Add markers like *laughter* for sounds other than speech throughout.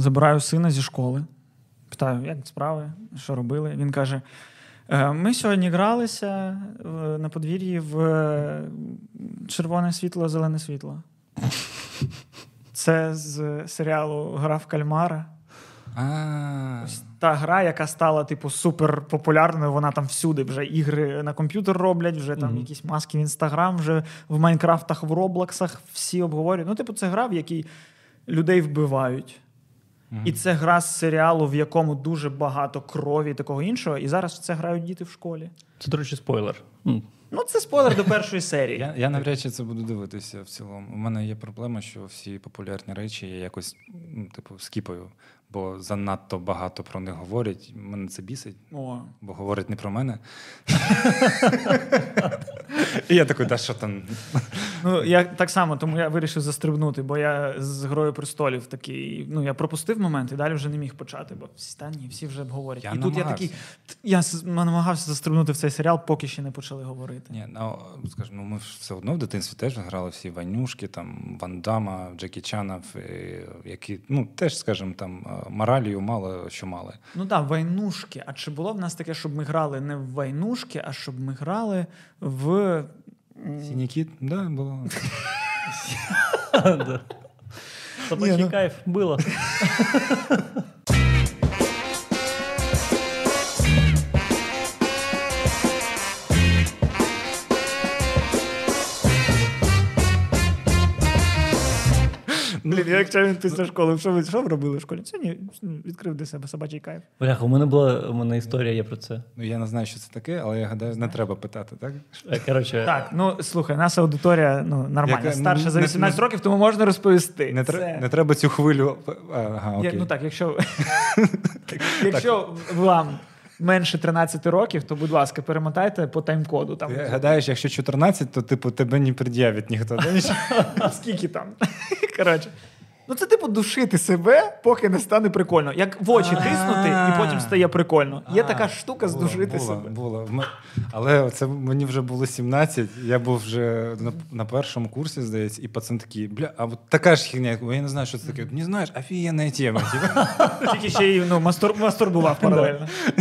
Забираю сина зі школи. Питаю, як справи, що робили? Він каже: «Е, ми сьогодні гралися е, на подвір'ї в е, червоне світло, зелене світло. Це з серіалу Гра в кальмара. А, Та гра, яка стала, типу, супер популярною, вона там всюди вже ігри на комп'ютер роблять, вже там Мгм. якісь маски в інстаграм, вже в Майнкрафтах, в Роблоксах всі обговорюють. Ну, типу, це гра, в якій людей вбивають. Мгм. І це гра з серіалу, в якому дуже багато крові і такого іншого. І зараз в це грають діти в школі. Це, до речі, спойлер. Mm. Ну, це спойлер до першої серії. Я, я навряд чи це буду дивитися в цілому. У мене є проблема, що всі популярні речі я якось ну, типу скіпаю, бо занадто багато про них говорять. Мене це бісить, О. бо говорять не про мене. І *laughs* я такий, да що там? Ну, я так само, тому я вирішив застрибнути, бо я з Грою престолів такий. Ну, я пропустив момент і далі вже не міг почати, бо всі та ні, всі вже обговорять. Я і тут я такий. Я намагався застрибнути в цей серіал, поки ще не почали говорити. Ні, ну скажімо, ну ми ж все одно в дитинстві теж грали всі Ванюшки, там Ван Дамма, Джекі Чана, е, які ну теж, скажімо, там е, моралію мало що мали. Ну так, войнушки. А чи було в нас таке, щоб ми грали не в войнушки, а щоб ми грали в. Сінікіт? Да, було. *laughs* Собачий ну- кайф було. *laughs* Блін, якщо він після школи, що ви, що ви робили в школі? Сьогодні відкрив для себе собачий кайф. Бляха, у мене була у мене історія є про це. Ну я не знаю, що це таке, але я гадаю, не треба питати, так? Е, Коротше, Так, ну слухай, наша аудиторія ну, нормальна, Яка- старша за не- 18 не- років, тому можна розповісти. Не, Це- не треба цю хвилю. Ага, Я- ну так, якщо, *laughs* якщо вам менше 13 років, то будь ласка, перемотайте по тайм-коду. Там Ти гадаєш, якщо 14, то типу тебе не пред'явить ніхто. *laughs* скільки там. *laughs* Коротше. Ну, це типу душити себе, поки не стане прикольно. Як в очі тиснути, і потім стає прикольно. Є така штука здушити себе. Було. Але це мені вже було 17, я був вже на, на першому курсі, здається, і пацан такий, бля, а от така ж херня, я не знаю, що це таке. Не знаєш, офігенна тема. Типу, *laughs* Тільки ще й ну, мастур, мастурбував *laughs* паралельно. *laughs*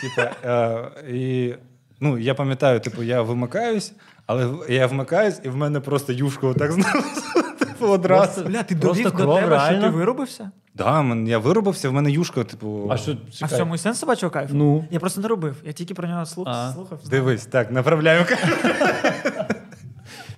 Типа, е, і, ну, я пам'ятаю, типу, я вимикаюсь, але я вмикаюсь, і в мене просто юшка отак знову. Типу, одразу. Бля, ти довів до кров, тебе, що ти виробився? Да, мен- я виробився, в мене юшка, типу. а що А в чекай. цьому і сенс собачого кайфу? Ну. Я просто не робив. Я тільки про нього слух, А. слухав. Дивись, так, направляємо. *laughs*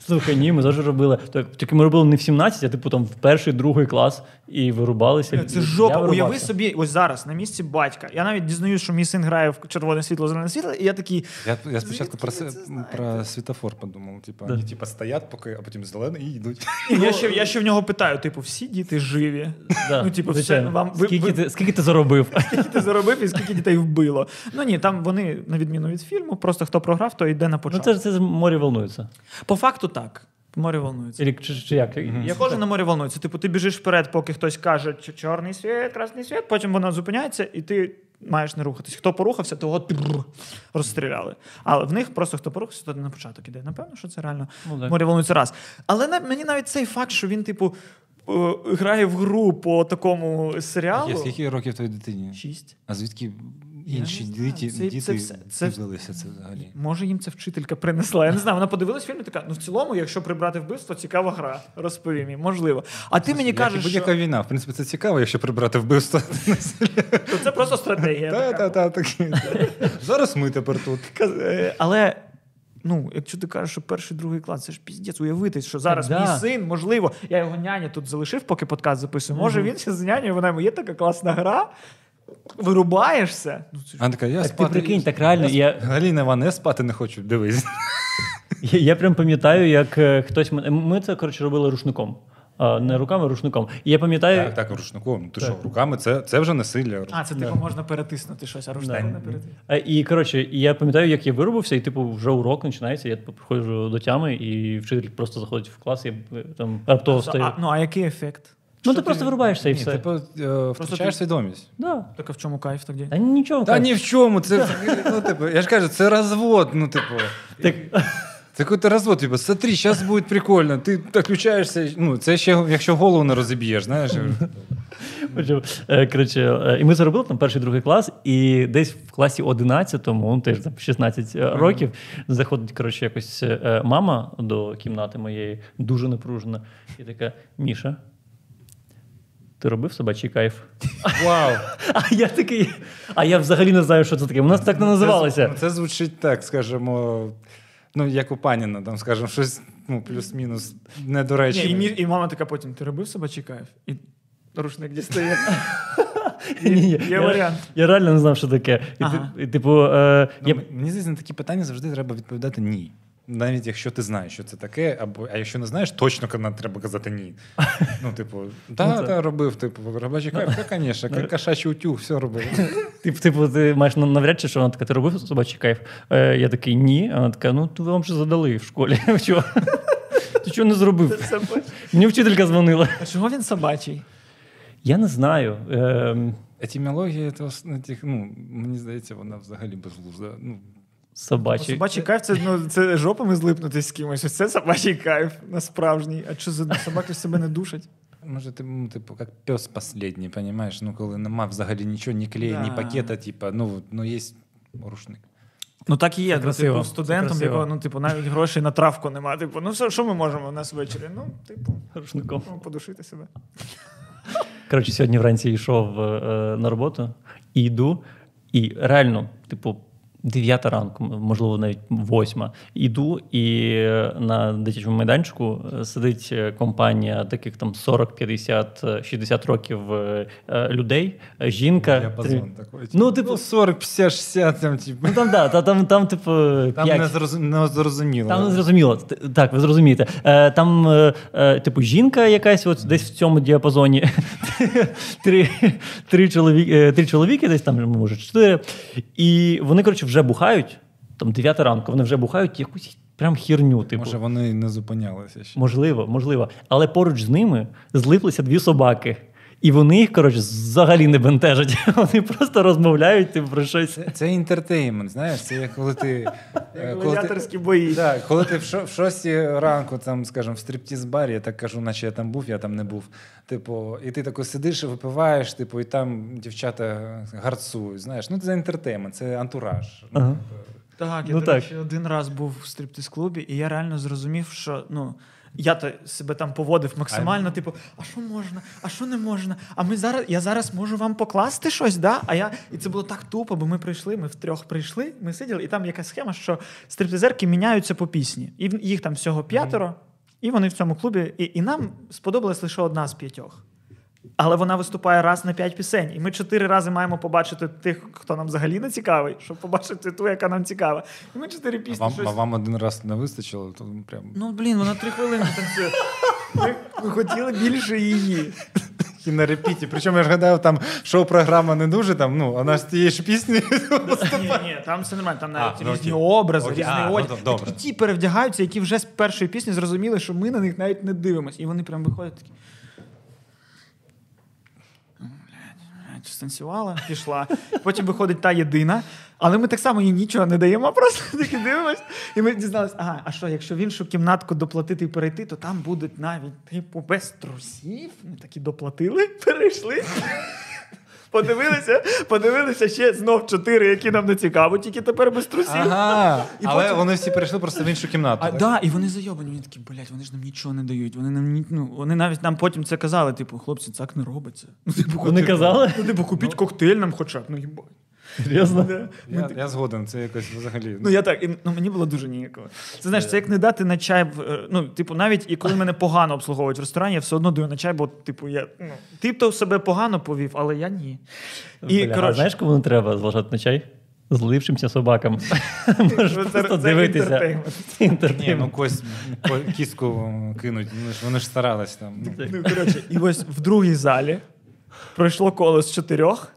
Слухай, ні, ми завжди робили. Так, тільки ми робили не в 17, а типу там в перший, другий клас і вирубалися. Це жопа. Уяви собі, ось зараз на місці батька. Я навіть дізнаюсь, що мій син грає в червоне світло, зелене світло, і я такий. Я, я спочатку про, це про світофор подумав. Типу, Да. вони типу, стоять, поки, а потім зелений і йдуть. І я ще, я ще в нього питаю: типу, всі діти живі. Да, Ну, типу, все, вам- ви- скільки, ви- Ти, скільки ти заробив? *laughs* Скільки ти заробив і скільки дітей вбило. Ну ні, там вони, на відміну від фільму, просто хто програв, то йде на Ну це ж це ж море волнується. По факту так. Море волнується. Или, чи, чи як? Я кожен на морі волнується. Типу, ти біжиш вперед, поки хтось каже «Ч- чорний світ, красний світ, потім воно зупиняється, і ти маєш не рухатись. Хто порухався, того розстріляли. Але в них просто хто порухався, то на початок іде. Напевно, що це реально Ну, море волнується раз. Але на, мені навіть цей факт, що він, типу, е, грає в гру по такому серіалу. Є, скільки років твоїй дитині? Шість. А звідки Я інші не діти, Це- діти це все- це- дивилися це взагалі? Може, їм це вчителька принесла. Я не знаю. Вона подивилась фільм і така. Ну, в цілому, якщо прибрати вбивство, цікава гра. Розповім їм. Можливо. А ти мені кажеш, будь-яка що війна. В принципі, це цікаво, якщо прибрати вбивство. *laughs* то це просто стратегія. Та, та, та. Зараз ми тепер тут. Е, Але. Ну, якщо ти кажеш, що перший другий клас, це ж піздець, уявити, що зараз Да. мій син, можливо, я його няня тут залишив, поки подкаст записую. Може, він ще з нянею, вона йому є така класна гра, вирубаєшся. Ну, це ж А така, я Так ти прикинь, так реально, я, Галіна Іван, я спати не хочу. Дивись. я, я прям пам'ятаю, як е, хтось мене. Ми це коротше робили рушником. А, не руками, а рушником. І я пам'ятаю. Так, так, рушником. Ну, Ти Так. що, руками це, це вже насилля. А, це типу Да. можна перетиснути щось, а руштайн не перетиснути. І коротше, я пам'ятаю, як я вирубився, і типу вже урок починається. Я типу, приходжу до тями, і вчитель просто заходить в клас, я е, там раптово А, стою. ну, а який ефект? Ну Що ти просто вирубаєшся і Ні, все. типу, е, втрачаєш ти- свідомість. Да. Так а в чому кайф тоді? Та нічого. Та кайф. ні в чому. Це ну, типу, я ж кажу, це розвод. Ну, типу, Так, Це какой-то розвод, типу, смотри, зараз буде прикольно. Ти включаєшся. Ну, це ще якщо голову не розіб'єш, знаєш. Е, Коротше, е, і ми заробили там перший другий клас, і десь в класі 11-му, ну теж там 16 років, заходить коротше, якось мама до кімнати моєї, дуже напружена, і така: Міша, ти робив собачий кайф? Вау! А я такий, а я взагалі не знаю, що це таке. У нас так не називалося. Це, це звучить так, скажімо, ну, як у паніна, там, скажімо, щось ну, плюс-мінус Ні, і, і мама така потім: ти робив собачий кайф? І рушник дістає. Ні, Є я, варіант. я реально не знав, що таке. І, типу, е, Ну, Мені здається, на такі питання завжди треба відповідати ні. Навіть якщо ти знаєш, що це таке, або а якщо не знаєш, точно треба казати ні. *laughs* Ну, типу, та, та робив, типу, робочий кайф, та, звісно, ка- кошачий утюг, все робив. *laughs* Типу, типу, ти маєш на- навряд чи, що вона така, ти робив собачий кайф? Е, я такий ні. А вона така, ну то вам же задали в школі. *laughs* Ти чого не зробив? Мені вчителька дзвонила. А чого він собачий? Я не знаю. Е, Етимологія того, ну, ну, мені здається, вона взагалі безглузда. Ну, собачий. Собачий кайф це, ну, це жопами злипнути з кимось. Ось це собачий кайф на справжній. А що за собаки себе не душать? може, ти, ну, типу, як пес последній, розумієш? Ну, коли нема взагалі нічого, ні клея, ні пакета, типу, ну, ну є рушник. Ну так і є. Ну, типу, студентом, якого ну, типу, навіть грошей на травку немає. Типу, ну що ми можемо у нас ввечері? Ну, типу, Рушником. ну, подушити себе. Коротше, сьогодні вранці йшов е, на роботу і йду, і реально, типу, 9 ранку, можливо, навіть 8. Іду, і е, на дитячому майданчику е, сидить е, компанія таких там 40, 50, е, 60 років людей. Жінка. Діапазон три- такий. Ну, типу- 40, 50, 60, там, типу. Ну там, да, та- там, там, типу, Там не, зрозу... не зрозуміло. Там не зрозуміло. Так, ви зрозумієте. Там, типу, жінка якась от десь в цьому діапазоні. *laughs* Три, три, чоловіки, три чоловіки, десь там, може, чотири. І вони, коротше, вже бухають. Там 9 ранку, вони вже бухають якусь прям хірню. Типу. Може, вони не зупинялися ще. Можливо, можливо. Але поруч з ними злиплися дві собаки. І вони їх, коротше, взагалі не бентежать. *laughs* Вони просто розмовляють типу, про щось. Це, це інтертеймент, знаєш, це як коли ти. е, Гладіаторські бої. Так, коли ти в, шо, в шостій ранку, там, скажімо, в стриптіз-барі, я так кажу, наче я там був, я там не був. Типу, і ти тако сидиш і випиваєш, типу, і там дівчата гарцують. Знаєш, ну це інтертеймент, це антураж. Ага. Так, я Ну, до так. один раз був в стриптиз-клубі, і я реально зрозумів, що ну. Я то себе там поводив максимально, типу, а що можна, а що не можна? А ми зараз, я зараз можу вам покласти щось, да? А я, і це було так тупо, бо ми прийшли, ми втрьох прийшли, ми сиділи, і там якась схема, що стриптизерки міняються по пісні. І їх там всього п'ятеро, і вони в цьому клубі. І, і нам сподобалась лише одна з п'ятьох. Але вона виступає раз на п'ять пісень. І ми чотири рази маємо побачити тих, хто нам взагалі не цікавий, щоб побачити ту, яка нам цікава. І ми чотири А вам, щось... а вам один раз не вистачило, то прям. Ну, блін, вона три хвилини танцює. Ми, ми хотіли більше її. І на репіті. Причому я ж гадаю, там шоу-програма не дуже там, ну, вона з тієї ж пісні. Ні, ні, там все нормально, там навіть А, ну, різні окей. образи, Окей, різний а, ну, одяг. добре. І ті перевдягаються, які вже з першої пісні зрозуміли, що ми на них навіть не дивимося. І вони прям виходять такі. «Ну, Станцювала, пішла. Потім виходить та єдина, але ми так само їй нічого не даємо, просто таки дивимось. І ми дізналися, ага, а що, якщо в іншу кімнатку доплатити і перейти, то там будуть навіть типу без трусів. Ми такі доплатили, перейшли. Подивилися, подивилися ще знов чотири, які нам не цікаво, тільки тепер без трусів. Ага. І Але потім- вони всі перейшли просто в іншу кімнату. А, так? да, і вони зайобані. Вони такі, блядь, вони ж нам нічого не дають. Вони нам ну, вони навіть нам потім це казали, типу, хлопці, так не робиться. Ну, типу, Вони казали? Ну, типу, купіть коктейль нам хоча б. Ну, їбать. Серйозно? Да. Я, я згоден, це якось взагалі. Ну я так, і, ну мені було дуже ніяково. Це знаєш, це як не дати на чай. е, Ну, типу, навіть і коли мене погано обслуговують в ресторані, я все одно даю на чай, бо, типу, я ну, ти б то себе погано повів, але я ні. І, Бля, а знаєш, кому не треба залишати на чай? Злившимся собакам. *laughs* Можеш просто дивитися. Ні, ну кость, ко- кістку кинуть, вони ж, старались там. Ну, коротше, і ось в другій залі пройшло коло з чотирьох,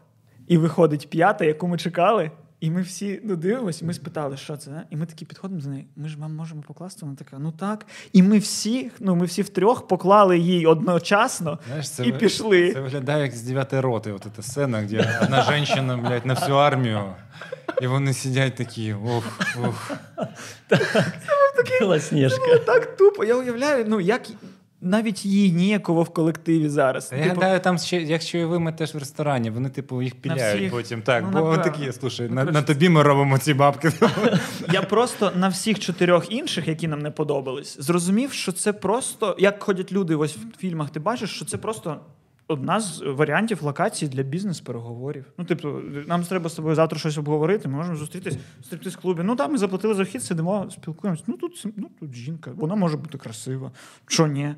і виходить п'ята, яку ми чекали. І ми всі ну, дивимося, ми спитали, що це. І ми такі підходимо до неї. Ми ж вам можемо покласти. Вона така, ну так. І ми всі, ну ми всі втрьох поклали їй одночасно Знаєш, це, і ви- пішли. Це виглядає як з 9 роти, от ця сцена, де одна жінка, блядь, на всю армію, і вони сидять такі, ох, ох. Білосніжка. Так тупо. Я уявляю, ну як навіть їй ніяково в колективі зараз. Я Типу, гадаю, там ще, якщо і ви метеш в ресторані, вони, типу, їх піляють всіх? потім. Так, Ну, бо вони такі, слушай, Ну, на, на тобі ми робимо ці бабки. *laughs* Я просто на всіх чотирьох інших, які нам не подобались, зрозумів, що це просто як ходять люди ось в фільмах. Ти бачиш, що це просто. Одна з варіантів локації для бізнес-переговорів. Ну, типу, нам треба з тобою завтра щось обговорити. Ми можемо зустрітись в стриптиз-клубі. Ну там ми заплатили за вхід, сидимо, спілкуємося. Ну тут ну тут жінка, вона може бути красива. Що ні?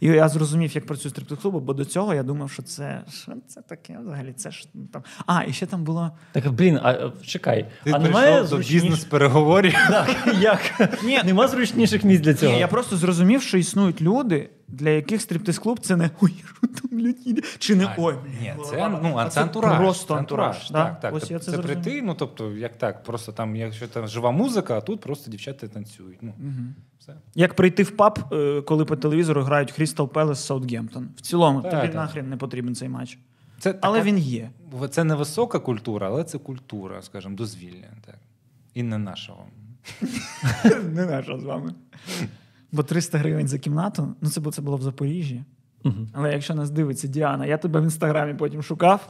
І я зрозумів, як працює стриптиз-клуб, бо до цього я думав, що це що це таке взагалі. Це ж там. А, і ще там було. Так, блін, а чекай, Ти а немає до бізнес-переговорів. *laughs* Так, як? Ні. Нема зручніших місць для цього. Ні, я просто зрозумів, що існують люди, для яких стриптиз-клуб це не ой, що там люди, чи не ой. Ні, це, ну, а це антураж. Просто антураж. да? Так, так. Ось я це це зрозумів. прийти, ну тобто, як так, просто там, якщо там жива музика, а тут просто дівчата танцюють. Ну, все. Як прийти в паб, е, коли по телевізору грають Crystal Palace Саутгемптон. В цілому, Так, тобі так. нахрен не потрібен цей матч. Це Але така- він є. Це не висока культура, але це культура, скажімо, дозвілля. Так. І не нашого. *laughs* Не наша з вами. Бо 300 гривень за кімнату, ну це, бу- це було в Запоріжжі. Мгм. Але якщо нас дивиться Діана, я тебе в інстаграмі потім шукав.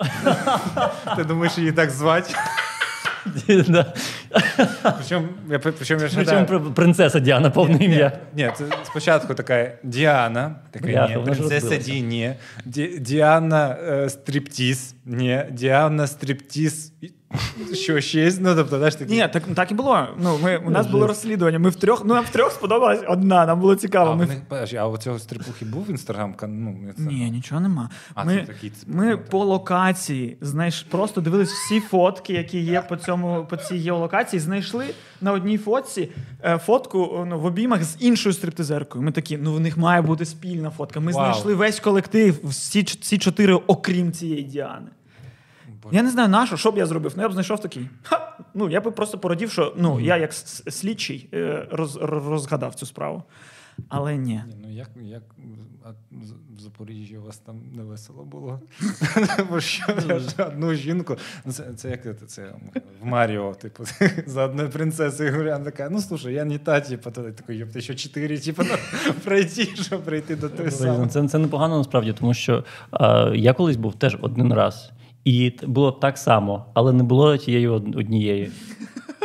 Ти думаєш, її так звати? Причому я, причому принцеса Діана, повне ім'я. Ні, це спочатку така Діана, така ні, принцеса. Ді, ні. Діана е, Стріптіз, ні. Діана Стріптіз, і- що ще є, ну тобто, знаєш, такі. Ні, так, так і було. Ну, ми, у нас було розслідування. Ми втрьох, ну нам втрьох сподобалась одна, нам було цікаво. а, ми... вони, а у цього стріпухи був інстаграм? Ну, це- Ні, нічого нема. А, ми це це- ми так. по локації знаєш, просто дивились всі фотки, які є по цьому по цій геолокації. Знайшли на одній фотці е, фотку ну, в обіймах з іншою стриптизеркою. Ми такі, ну в них має бути спільна фотка. Ми Вау. знайшли весь колектив, всі, всі чотири, окрім цієї Діани. Боже. Я не знаю, на що, що б я зробив. Ну, я б знайшов такий. Ха! Ну, я би просто порадів, що ну, я як слідчий е, роз, роз- розгадав цю справу. Але ні. Ні, ну як, як а в Запоріжжі у вас там не весело було? *laughs* Бо що одну жінку. Ну, це, це як це, це в Маріо, типу, *laughs* за одною принцесою Гурян така, ну слушай, я не та, типу, то такий, ёпта, ще чотири, типу, *laughs* пройти, щоб прийти до самої. Це, це непогано насправді, тому що я колись був теж один раз. І було так само, але не було тієї од- однієї.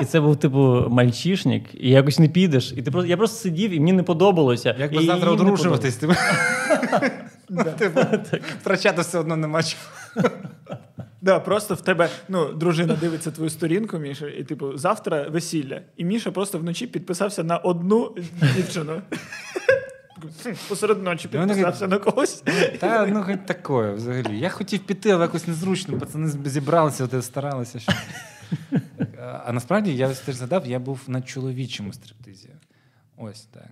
І це був, типу, мальчишник, і якось не підеш. І ти просто я просто сидів, і мені не подобалося. Як би завтра одружуватись, типу, *laughs* типу, *laughs* втрачати все одно нема чого. *laughs* Да, просто в тебе ну, дружина дивиться твою сторінку, Міша, і типу, завтра весілля. І Міша просто вночі підписався на одну дівчину. Посеред ночі Ну, підписався на когось. Та ну хоч такое взагалі. Я хотів піти, але якось незручно. Пацани зібралися, от, старалися. Що... А, насправді я теж згадав, я був на чоловічому стриптизі. Ось так.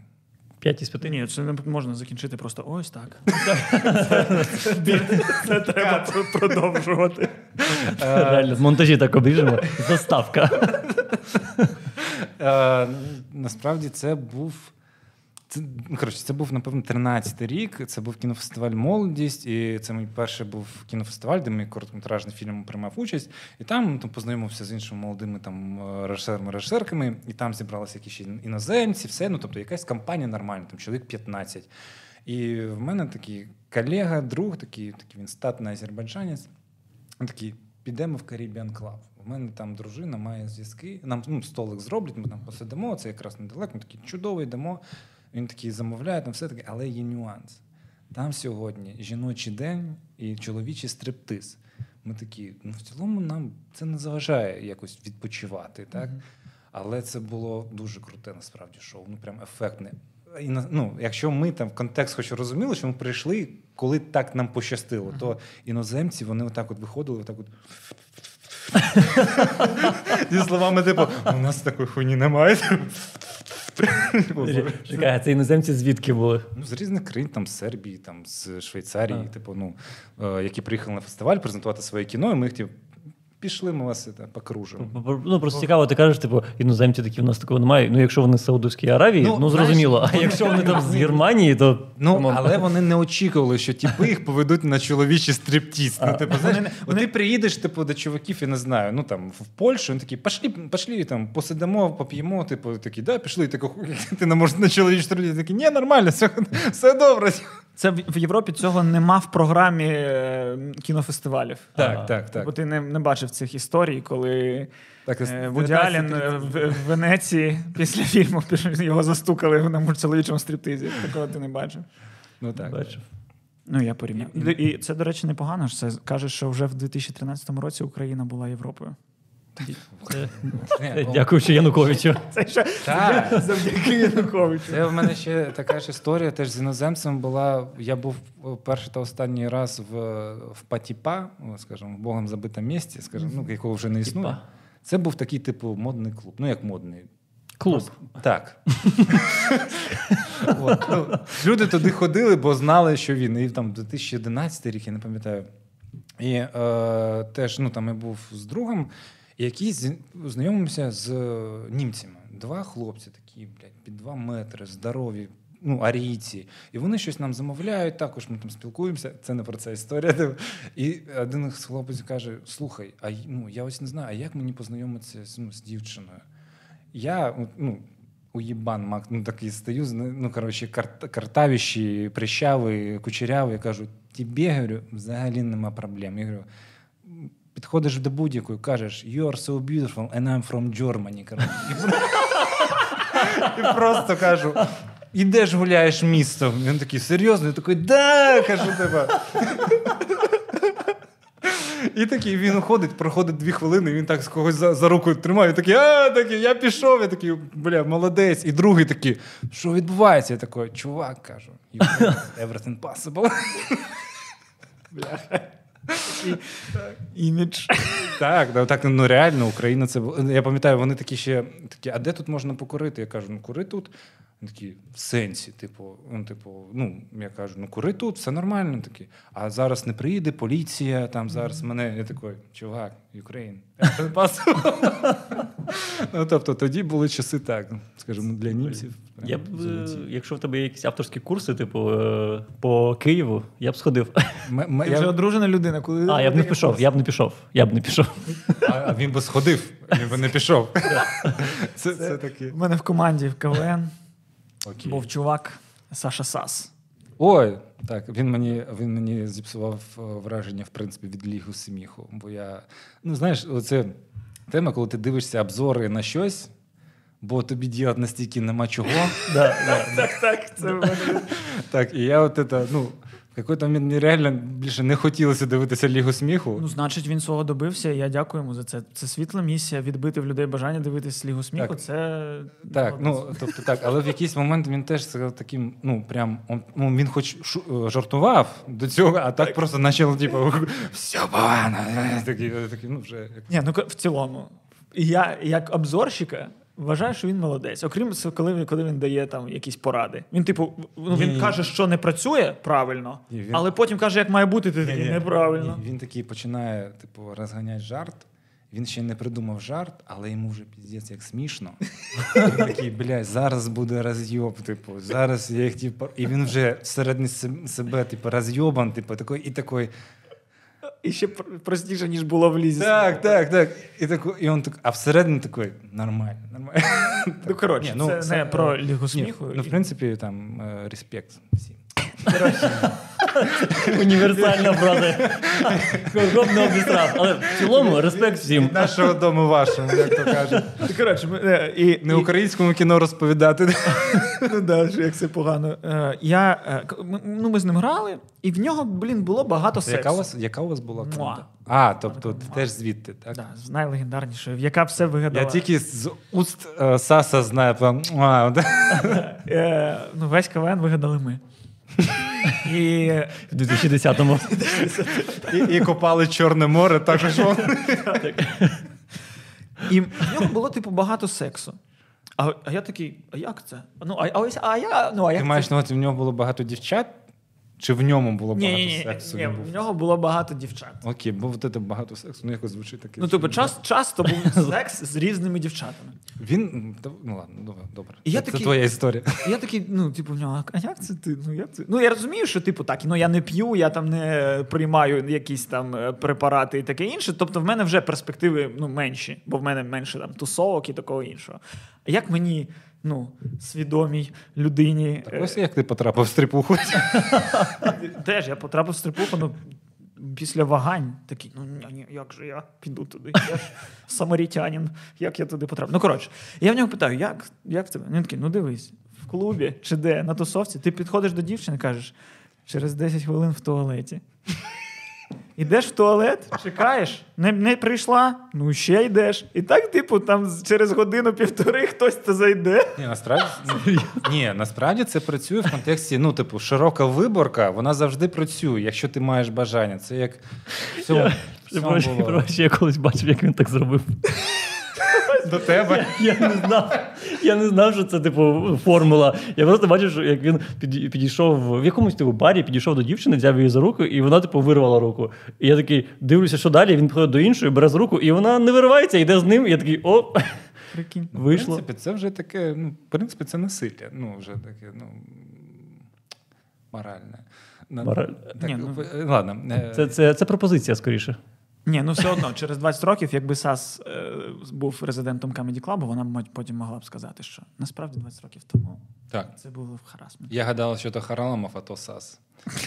П'ять із п'яти. Ні, це не можна закінчити просто ось так. *laughs* Це треба продовжувати. Реально, в монтажі так обріжемо. Заставка. Е, насправді це був. Це, ну, коротше, це був, напевно, 13-й рік. Це був кінофестиваль Молодість, і це мій перший був кінофестиваль, де мій короткометражний фільм приймав участь. І там ну, там познайомився з іншими молодими там е, режисерами, режисерками, і там зібралися якісь іноземці, все. Ну, тобто якась компанія нормальна, там чоловік 15. І в мене такий колега, друг, такий, такий він статний азербайджанець. Він такий, підемо в Caribbean Club. У мене там дружина має зв'язки. Нам ну, столик зроблять, ми там посидимо, це якраз недалеко. Ми такі чудово йдемо. Він такий замовляє, там все таке, але є нюанс. Там сьогодні жіночий день і чоловічий стриптиз. Ми такі, ну в цілому нам це не заважає якось відпочивати, так? Але це було дуже круте, насправді, шоу. Ну прям ефектне. І ну, якщо ми там в контекст хоч розуміли, що ми прийшли, коли так нам пощастило, то іноземці вони отак от виходили, отак от. *laughs* Зі словами, типу, у нас такої хуйні немає. Чекай, а це іноземці звідки були? Ну, з різних країн, там з Сербії, там з Швейцарії, типу, ну, е, які приїхали на фестиваль презентувати своє кіно, і ми їх типу, пішли ми вас це, покружимо. Ну просто цікаво, ти кажеш, типу, іноземці такі в нас такого немає. Ну, якщо вони з Саудовської Аравії, ну, Ну, зрозуміло. знаєш, А якщо вони там з Германії, то Ну, але вони не очікували, що типи їх поведуть на чоловічий стриптіз. Ну, типу, знаєш, Вони- от ти приїдеш, типу, до чуваків, я не знаю, ну там в Польщу, вони такі, пошлі, пошлі там, посидимо, поп'ємо, типу, такі, да, пішли, і тако, ти не можеш на чоловічий стриптіз, такі, ні, нормально, все, все добре. Це в Європі цього нема в програмі е, кінофестивалів. Так, так, так. Бо ти не, не бачив цих історій, коли Так, е, Вуді е, в, в Венеції *laughs* після фільму його застукали на чоловічому стриптизі. Такого ти не бачив. Ну так. бачив. Ну, я порівняв. І, і це, до речі, непогано. Це каже, що вже в 2013 році Україна була Європою. Ну, дякуючи Януковичу. *laughs* Це ще завдяки Януковичу. Це в мене ще така ж історія. Теж з іноземцем була. Я був е, перший та останній раз в, в Патіпа, скажімо, в Богом забитому місті, скажімо, ну, якого вже не існує. Це був такий, типу, модний клуб. Ну, як модний. Клуб. Так. *laughs* От, ну, люди туди ходили, бо знали, що він. І там 2011 рік, я не пам'ятаю. І е, теж ну, там я був з другом, і якийсь з- е, німцями. Два хлопці такі, блядь, під два метри, здорові. Ну, арійці, і вони щось нам замовляють. Також ми там спілкуємося. Це не про це історія. І один з хлопець каже: Слухай, а ну я ось не знаю, а як мені познайомитися ну, з дівчиною? Я ну, уєбан мак, ну такий стою, ну коротше, карт, картавіші, прищавий, кучерявий, кажу, тобі, говорю, взагалі нема проблем. Я говорю, підходиш до будь-якої, кажеш, you are so beautiful, and I'm from Germany. І, просто кажу. Ідеш гуляєш містом. Він такий серйозний, такий, да, кажу тебе. І такий він уходить, проходить дві хвилини, він так з когось за, за руку тримає, такий, а такий, я пішов, я такий, бля, молодець. І другий такий, що відбувається? Я такий, чувак, кажу, «You- everything possible. Імідж. *laughs* Так, да, так, ну реально, Україна це. Я пам'ятаю, вони такі ще такі, а де тут можна покурити? Я кажу, ну кури тут. Вони такі, в сенсі, типу, ну, типу, ну, я кажу, ну кури тут, все нормально такі. А зараз не приїде поліція, там зараз мене. Я такий, чувак, Україн. *laughs* ну, тобто тоді були часи так, скажімо, для німців. Я б, е, якщо в тебе є якісь авторські курси, типу е, по Києву, я б сходив. М- м- Ти я- вже одружена людина, коли А, я б не пішов, я б не пішов. Я б не пішов. а, а він би сходив, він би не пішов. *laughs* *laughs* Це, це таке. У мене в команді в КВН Окей. був чувак Саша Сас. Ой, так, він мені, він мені зіпсував е, враження, в принципі, від лігу сміху. Бо я, ну знаєш, оце тема, коли ти дивишся обзори на щось, бо тобі ділати настільки нема чого. *laughs* Да, да. *laughs* Так, так, це. Так, і я от это, ну, в якийсь момент мені реально більше не хотілося дивитися лігу сміху. Ну, значить, він свого добився, і я дякую йому за це. Це світла місія, відбити в людей бажання дивитись Лігу сміху. Так. Це Так, ну тобто так, але в якийсь момент він теж сказав таким, ну прям ну, він хоч шу, е, жартував до цього, а так, просто почав, типу, все погано. Такий, такий, ну вже Ні, ну в цілому. Я як обзорщика вважаю, що він молодець. Окрім коли він, коли він дає там якісь поради. Він, типу, ну, він Ні. каже, що не працює правильно, Ні, він- але потім каже, як має бути, ти такий неправильно. Ні, Він такий починає, типу, розганяти жарт. Він ще не придумав жарт, але йому вже піздець як смішно. Він такий, блядь, зараз буде розйоб, типу, зараз я їх типу. І він вже всередині себе, типу, розйобан, типу, такий, і такий. І ще простіше, ніж було в лізі. Так, так, так. І так, і він так, а всередині такий, нормально, нормально. Ну, коротше, ну, це, не про Лігу сміху. ну, в принципі, там е, респект всім. *laughs* Універсальна фраза. Кого б не обістрав. Але в цілому респект всім. Нашого дому вашому, як то кажуть. Ну, Коротше, ми, е, і, Не і- українському кіно розповідати. *laughs* Ну да, що як це погано. Е, я, е, ну, ми з ним грали, і в нього, блін, було багато сексу. Яка у вас, яка у вас була Муа. команда? А, тобто ти теж звідти, так? Да, з найлегендарнішою, яка все вигадала. Я тільки з уст е, Саса знаю. *laughs* ну, весь КВН вигадали ми. І В 2010-му. І, і копали Чорне море, також вони. І в нього було, типу, багато сексу. А, а я такий, а як це? Ну, а, а ось, а я, ну, а як Ти це? маєш на увазі, в нього було багато дівчат? Чи в ньому було Ні, багато ні, ні, сексу? ні, був? в нього було багато дівчат. Окей, бо от це багато сексу, ну якось звучить таке. Ну, типу, час, часто був *laughs* секс з різними дівчатами. Він. Ну ладно, добре, добре. І я це, такий- твоя історія. Я такий, ну, типу, в нього, а як це ти? Ну, як це? Ну, я розумію, що, типу, так, ну я не п'ю, я там не приймаю якісь там е, препарати і таке інше. Тобто, в мене вже перспективи ну, менші, бо в мене менше там тусовок і такого іншого. А як мені, ну, свідомій людині. Так ось як ти потрапив в стріпуху. *laughs* Теж я потрапив в стрипуху, ну, після вагань такий, ну ні, як же я піду туди? Я ж самарітянин, як я туди потрапив? Ну, коротше, я в нього питаю, як, як тебе? Він такий, ну дивись, в клубі чи де, на тусовці, ти підходиш до дівчини, кажеш, через 10 хвилин в туалеті. Ідеш в туалет, чекаєш, не, не прийшла, ну ще йдеш. І так, типу, там через годину-півтори хтось то зайде. Ні, насправді ні, насправді це працює в контексті. Ну, типу, широка виборка, вона завжди працює, якщо ти маєш бажання. Це як всьому, Я, всьому я, було. я колись бачив, як він так зробив. До тебе. Я не знав, я не знав, що це типу формула. Я просто бачив, що як він під- підійшов в якомусь типу барі, підійшов до дівчини, взяв її за руку, і вона типу вирвала руку. І я такий дивлюся, що далі. Він підходить до іншої, бере за руку, і вона не виривається, йде з ним. І я такий, о, Прикинь. Вийшло. В принципі, це вже таке, ну, в принципі, це насилля. Ну, вже таке, ну, моральне. Мораль. Так, Ні, ну- е, Ладно. е, Це, це, це пропозиція скоріше. Ні, ну все одно, через 20 років, якби Сас е, був резидентом Comedy Club, вона потім могла б сказати, що насправді 20 років тому Так. це було харасмент. Я гадала, що то Хараламов, а то САС. *laughs*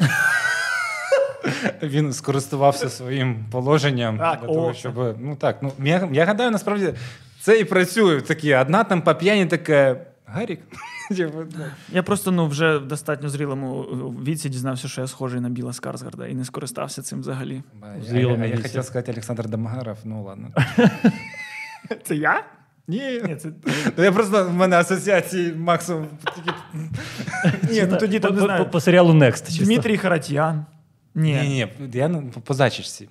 Він скористувався своїм положенням Так, для о, того, щоб. Ну так, ну я, я гадаю, насправді це і працює. Такі, одна там по п'яні така. Гарік. *laughs* Типу, ну. Я просто ну вже в достатньо зрілому віці дізнався, що я схожий на Біла Скарсгарда і не скористався цим взагалі. А я- я хотів сказати Олександр Домагаров, ну ладно. *laughs* Це я? Ні, Ні, це Ну, я просто в мене асоціації максимум ні, ну тоді там не по, по, знаю. по серіалу Next. чисто. Дмитрій Харатьян. Ні. Ні, ні, я ну, по зачісці.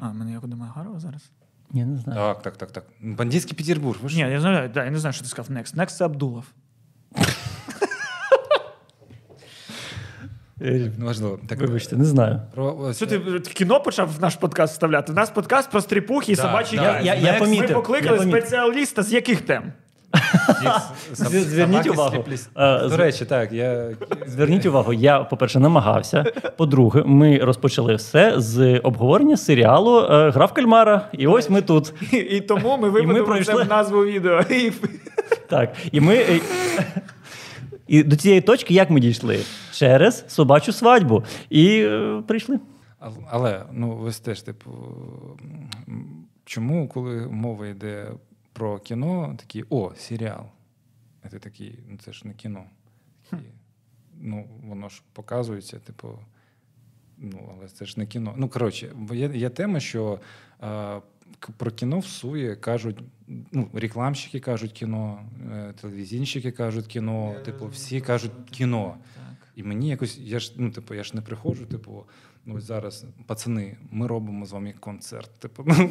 А, мене як думаю, Гарова зараз? Ні, не знаю. Так, так, так, так. Бандитський Петербург. Ви Ні, я я знаю, да, я не знаю, що ти сказав Next. Next це Абдулов. Е, Важливо. Так, Вибачте, не знаю. Про, ось, Що ти кіно почав в наш подкаст вставляти? У нас подкаст про стріпухи і Да, собачі да. Я- Я- я Ми помітив, покликали я помітив. спеціаліста з яких тем? Звер- Зверніть увагу. Е, До речі, так, я... Зверніть увагу, я, по-перше, намагався. По-друге, ми розпочали все з обговорення серіалу е, Гра в кальмара. І ось ми тут. І, тому ми виведемо пройшли. це в назву відео. І... Так. І ми. е, І до цієї точки як ми дійшли? Через собачу свадьбу. І е, прийшли. Але, ну, ось теж, типу, чому, коли мова йде про кіно, такі, о, серіал. А ти такий, ну це ж не кіно. Такі, ну, воно ж показується, типу, ну, але це ж не кіно. Ну, коротше, є, є тема, що е, про кіно всує, кажуть, ну, рекламщики кажуть кіно, е, телевізійщики кажуть кіно, типу, всі кажуть кіно. І мені якось, я ж, ну, типу, я ж не приходжу, типу, ось зараз, пацани, ми робимо з вами концерт. Типу, ну,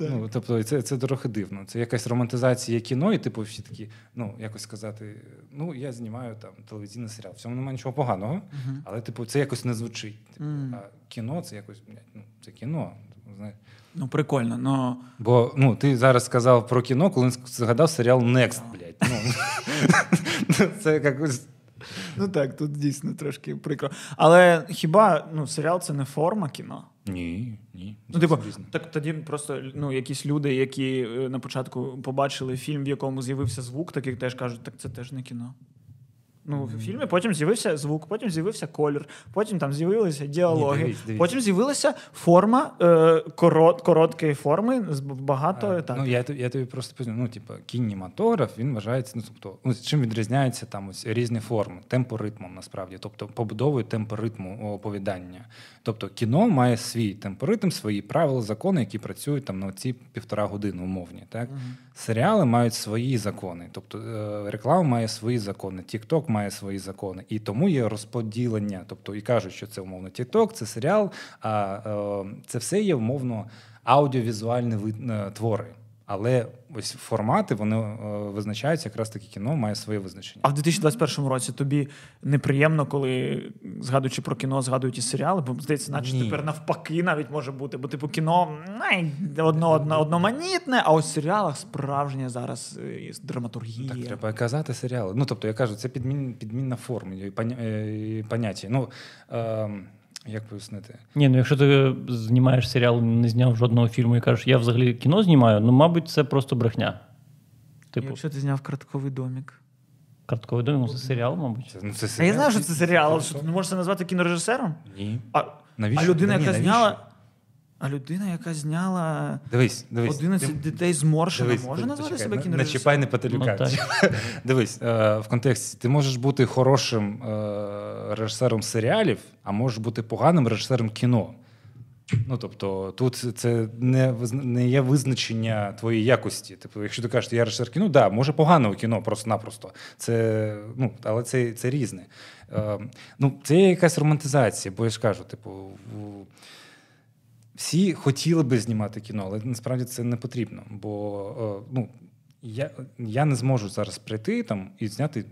ну, тобто, це, це трохи дивно. Це якась романтизація кіно, і типу, всі такі, ну, якось сказати, ну, я знімаю там телевізійний серіал. В цьому немає нічого поганого, але, типу, це якось не звучить. Типу, а кіно це якось, ну, це кіно. типу, знаєш. Ну, прикольно, но Бо ну, ти зараз сказав про кіно, коли згадав серіал Next, блядь. Ну, *laughs* це якось. Ну так, тут дійсно трошки прикро. Але хіба ну, серіал це не форма кіно? Ні, ні. Ну, типу, так тоді просто ну, якісь люди, які е, на початку побачили фільм, в якому з'явився звук, такі теж кажуть, так це теж не кіно. Ну, в фільмі потім з'явився звук, потім з'явився колір, потім там з'явилися діалоги, Ні, дивись, дивись. потім з'явилася форма е, корот, короткої форми з багато А, етапів. Ну, я, я тобі просто поясню. Ну, типу, кінематограф він вважається, ну, тобто, ну, чим відрізняються там ось різні форми, темпоритмом насправді, тобто побудовою темпоритму оповідання. Тобто кіно має свій темпоритм, свої правила, закони, які працюють там на ці півтора години умовні. Так? Серіали мають свої закони, тобто е, реклама має свої закони, TikTok має свої закони, і тому є розподілення. Тобто і кажуть, що це умовно TikTok, це серіал, а е, це все є умовно аудіовізуальні е, твори. Але ось формати вони е, визначаються, якраз таки кіно має своє визначення. А в 2021 році тобі неприємно, коли згадуючи про кіно, згадують і серіали, бо здається, наче Ні. тепер навпаки навіть може бути. Бо типу кіно одно, одно, одноманітне, а ось в серіалах справжня зараз е, драматургія. Так, треба казати серіали. Ну, тобто, я кажу, це підмін, підмінна форма е, і поняття. Ну, е, як пояснити? Ні, ну якщо ти знімаєш серіал, не зняв жодного фільму і кажеш, я взагалі кіно знімаю, ну, мабуть, це просто брехня. Типу, Якщо ти зняв картковий домік. картковий домик, ну, це серіал, мабуть. Це, ну, це А я знаю, що це серіал, але що ти не можеш це назвати кінорежисером? Ні. А, Навіщо? а людина, яка навіщо? зняла. А людина, яка зняла Дивись, дивись. 11 Ти- дітей з Моршина, Дивись, може ти- назвати почекай, себе не- Не кінорежисером? чіпай не пателюка. Ну, *laughs* Дивись, е, в контексті ти можеш бути хорошим е, режисером серіалів, а можеш бути поганим режисером кіно. Ну, тобто, тут це не, не є визначення твоєї якості. Типу, якщо ти кажеш, я режисер кіно, да, може поганого кіно, просто-напросто. Це, ну, але це, це різне. Е, ну, це є якась романтизація, бо я ж кажу, типу, в- всі хотіли би знімати кіно, але насправді це не потрібно. Бо е, ну, я, я не зможу зараз прийти там і зняти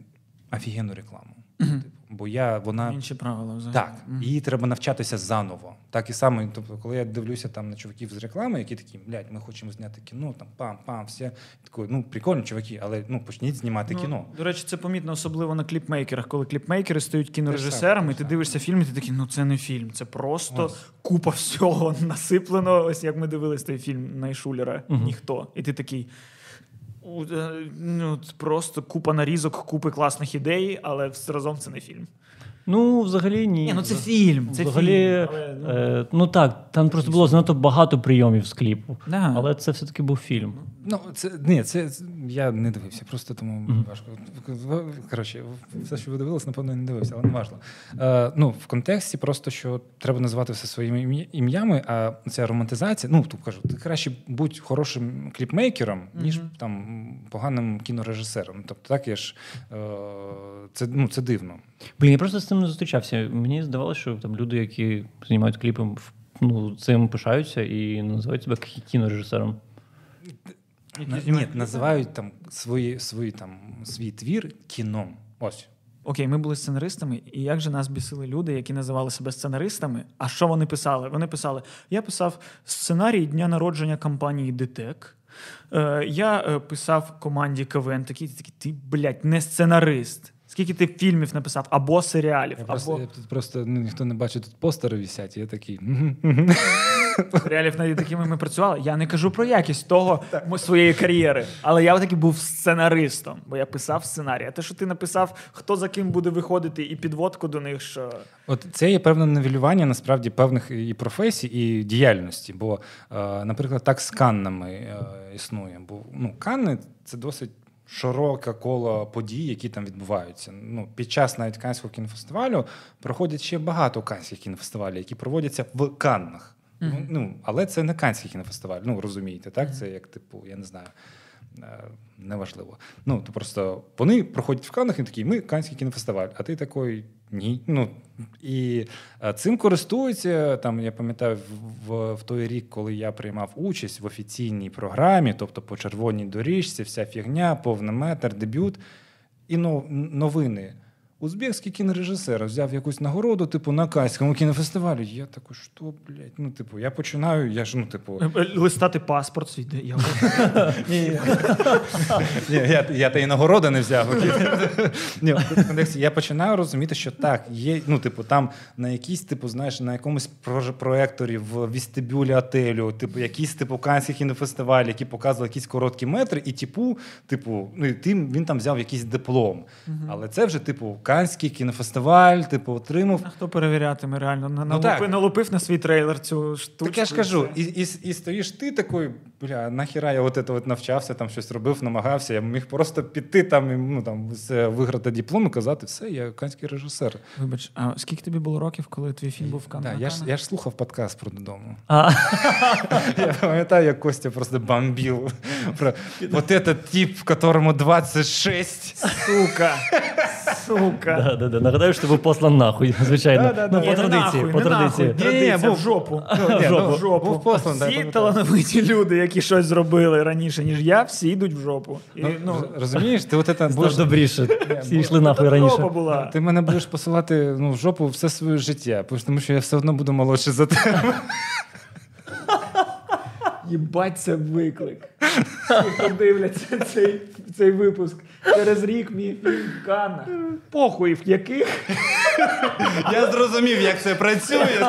офігенну рекламу. Типу, бо я, вона Інші правила взагалі. так, її треба навчатися заново. Так і саме, тобто, коли я дивлюся там на чуваків з реклами, які такі, блядь, ми хочемо зняти кіно, там пам-пам, все. Такий, ну, прикольні чуваки, але ну почніть знімати Ну, кіно. До речі, це помітно особливо на кліпмейкерах, коли кліпмейкери стають кінорежисерами, і ти дивишся фільм, і ти такий, ну це не фільм, це просто Ось. купа всього насиплено. Ось як ми дивились той фільм Найшулера, Мгм. ніхто. І ти такий. Е, Ну, просто купа нарізок, купи класних ідей, але разом це не фільм. Ну, взагалі ні. Ні, ну це фільм. Це Взагалі, фільм. Ну, е, ну так, там просто було занадто багато прийомів з кліпу. да. Але це все-таки був фільм. Ну, це ні, це я не дивився, просто тому Мгм. важко. Коротше, все, що ви дивились, напевно, не дивився, але не важливо. Е, ну, в контексті просто що треба називати все своїми ім'ями, а ця романтизація, ну, тут кажу, ти краще будь хорошим кліпмейкером, ніж Мгм. там поганим кінорежисером. Тобто, так я ж е, це, ну, це дивно. Блін, я просто з цим не зустрічався. Мені здавалося, що там люди, які знімають кліпи, ну, цим пишаються і називають себе кінорежисером. На- Ні, називають там свої, свої там свій твір кіном. Ось. Окей, ми були сценаристами, і як же нас бісили люди, які називали себе сценаристами? А що вони писали? Вони писали: я писав сценарій дня народження компанії ДТЕК. Е, я е, писав команді КВН. Такі, такі, ти, блядь, не сценарист. Скільки ти фільмів написав, або серіалів, Я або просто, я тут просто ну, ніхто не бачить, тут постери висять, і я такий. Серіалів, над якими ми працювали. Я не кажу про якість того своєї кар'єри, але я таки був сценаристом, бо я писав сценарій. А те, що ти написав, хто за ким буде виходити, і підводку до них, що От це є певне нивелювання насправді певних і професій, і діяльності. Бо, е, наприклад, так з каннами е, існує. Бо ну, канни це досить широке коло подій, які там відбуваються. Ну, під час навіть Канського кінофестивалю проходять ще багато канських кінофестивалів, які проводяться в Каннах. Ну, ну, але це не Канський кінофестиваль, ну розумієте, так? Це як, типу, я не знаю. е, Неважливо. Ну, то просто вони проходять в Каннах і такі, ми Канський кінофестиваль, а ти такий ні. Ну, і е, цим користуються. Там, я пам'ятаю, в, в, той рік, коли я приймав участь в офіційній програмі, тобто по червоній доріжці, вся фігня, повний метр, дебют і но- новини. Узбекський кінорежисер взяв якусь нагороду, типу, на Кайському кінофестивалі. Я такий, що, блядь? Ну, типу, я починаю, я ж, ну, типу, Е, е, листати паспорт свій. де Я я, я та і нагороди не взяв. Ні, я починаю розуміти, що так, є, ну, типу, там на якійсь, типу, знаєш, на якомусь проекторі в вестибюлі отелю, типу, якийсь типу канський кінофестиваль, який показував якісь короткі метри, і типу, типу, ну, і тим, він там взяв якийсь диплом. Але це вже, типу, канський кінофестиваль, типу, отримав. А хто перевірятиме реально? На- Ну, налупи- налупив на свій трейлер цю штучку. Так я ж кажу, і, і, і стоїш ти такий, бля, нахіра я от це от навчався, там щось робив, намагався. Я міг просто піти там і ну, там, виграти диплом і казати, все, я канський режисер. Вибач, а скільки тобі було років, коли твій фільм був в Каннах? Да, я, ж, я ж слухав подкаст про додому. *laughs* Я пам'ятаю, як Костя просто бомбив про от этот тип, которому 26. Сука! Сука. Да, да, да. Нагадаю, що ти був послан нахуй, звичайно. Да, да, да. Ну, по традиції. по традиції. Ні, ні, в жопу. *laughs* Ну, В жопу. В жопу. Був послан, всі талановиті люди, які щось зробили раніше, ніж я, всі йдуть в жопу. І, Ну, ну, розумієш, ти от це Будеш добріше. Всі йшли нахуй раніше. була. Ти мене будеш посилати ну, в жопу все своє життя, тому що я все одно буду молодший за тебе. Їбать, це виклик. Всі подивляться цей, цей випуск. Через рік мій фільм в Каннах. Похуй, в яких, Я зрозумів, як це працює.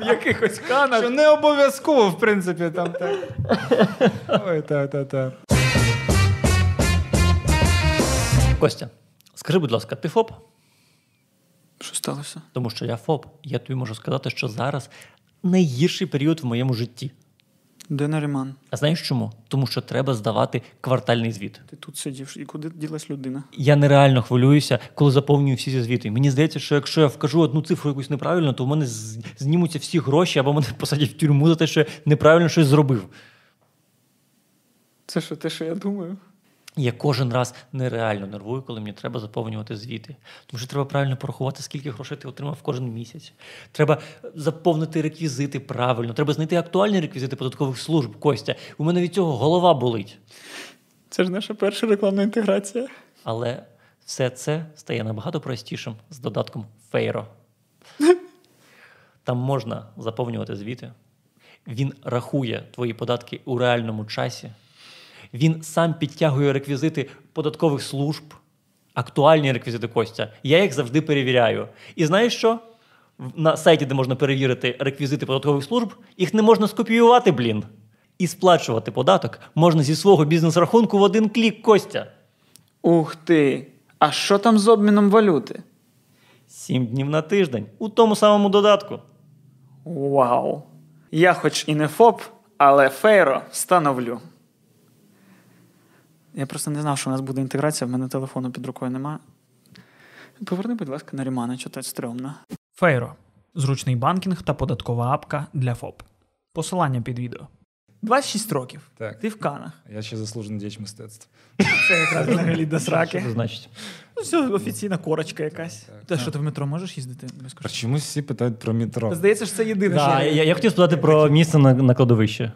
в якихось Каннах. Що не обов'язково, в принципі, там так. Ой, та-та-та. Костя, скажи, будь ласка, ти ФОП? Що сталося? Тому що я ФОП. Я тобі можу сказати, що зараз найгірший період в моєму житті. Де Наріман? А знаєш чому? Тому що треба здавати квартальний звіт. Ти тут сидів, і куди ділась людина? Я нереально хвилююся, коли заповнюю всі ці звіти. Мені здається, що якщо я вкажу одну цифру якусь неправильно, то в мене знімуться всі гроші, або мене *laughs* посадять в тюрму за те, що я неправильно щось зробив. Це що те, що я думаю? Я кожен раз нереально нервую, коли мені треба заповнювати звіти. Тому що треба правильно порахувати, скільки грошей ти отримав кожен місяць. Треба заповнити реквізити правильно. Треба знайти актуальні реквізити податкових служб. Костя, у мене від цього голова болить. Це ж наша перша рекламна інтеграція. Але все це стає набагато простішим з додатком Фейро. Там можна заповнювати звіти. Він рахує твої податки у реальному часі. Він сам підтягує реквізити податкових служб, актуальні реквізити Костя. Я їх завжди перевіряю. І знаєш що? На сайті, де можна перевірити реквізити податкових служб, їх не можна скопіювати, блін. І сплачувати податок можна зі свого бізнес-рахунку в один клік, Костя. Ух ти! А що там з обміном валюти? Сім днів на тиждень у тому самому додатку. Вау! Я хоч і не ФОП, але фейро встановлю. Я просто не знав, що у нас буде інтеграція, в мене телефону під рукою нема. Поверни, будь ласка, на Рімана, що це стрьомно. Фейро зручний банкінг та податкова апка для ФОП. Посилання під відео. 26 років. Так. Ти в Канах. Я ще заслужений діяч мистецтв. Це якраз *laughs* взагалі до Що сраки. це значить? Ну, все, офіційна корочка якась. Так, Та так. що ти в метро можеш їздити безкоштовно? чомусь всі питають про метро. Здається, що це єдине, Да, я, я хотів спитати про місце на, на кладовище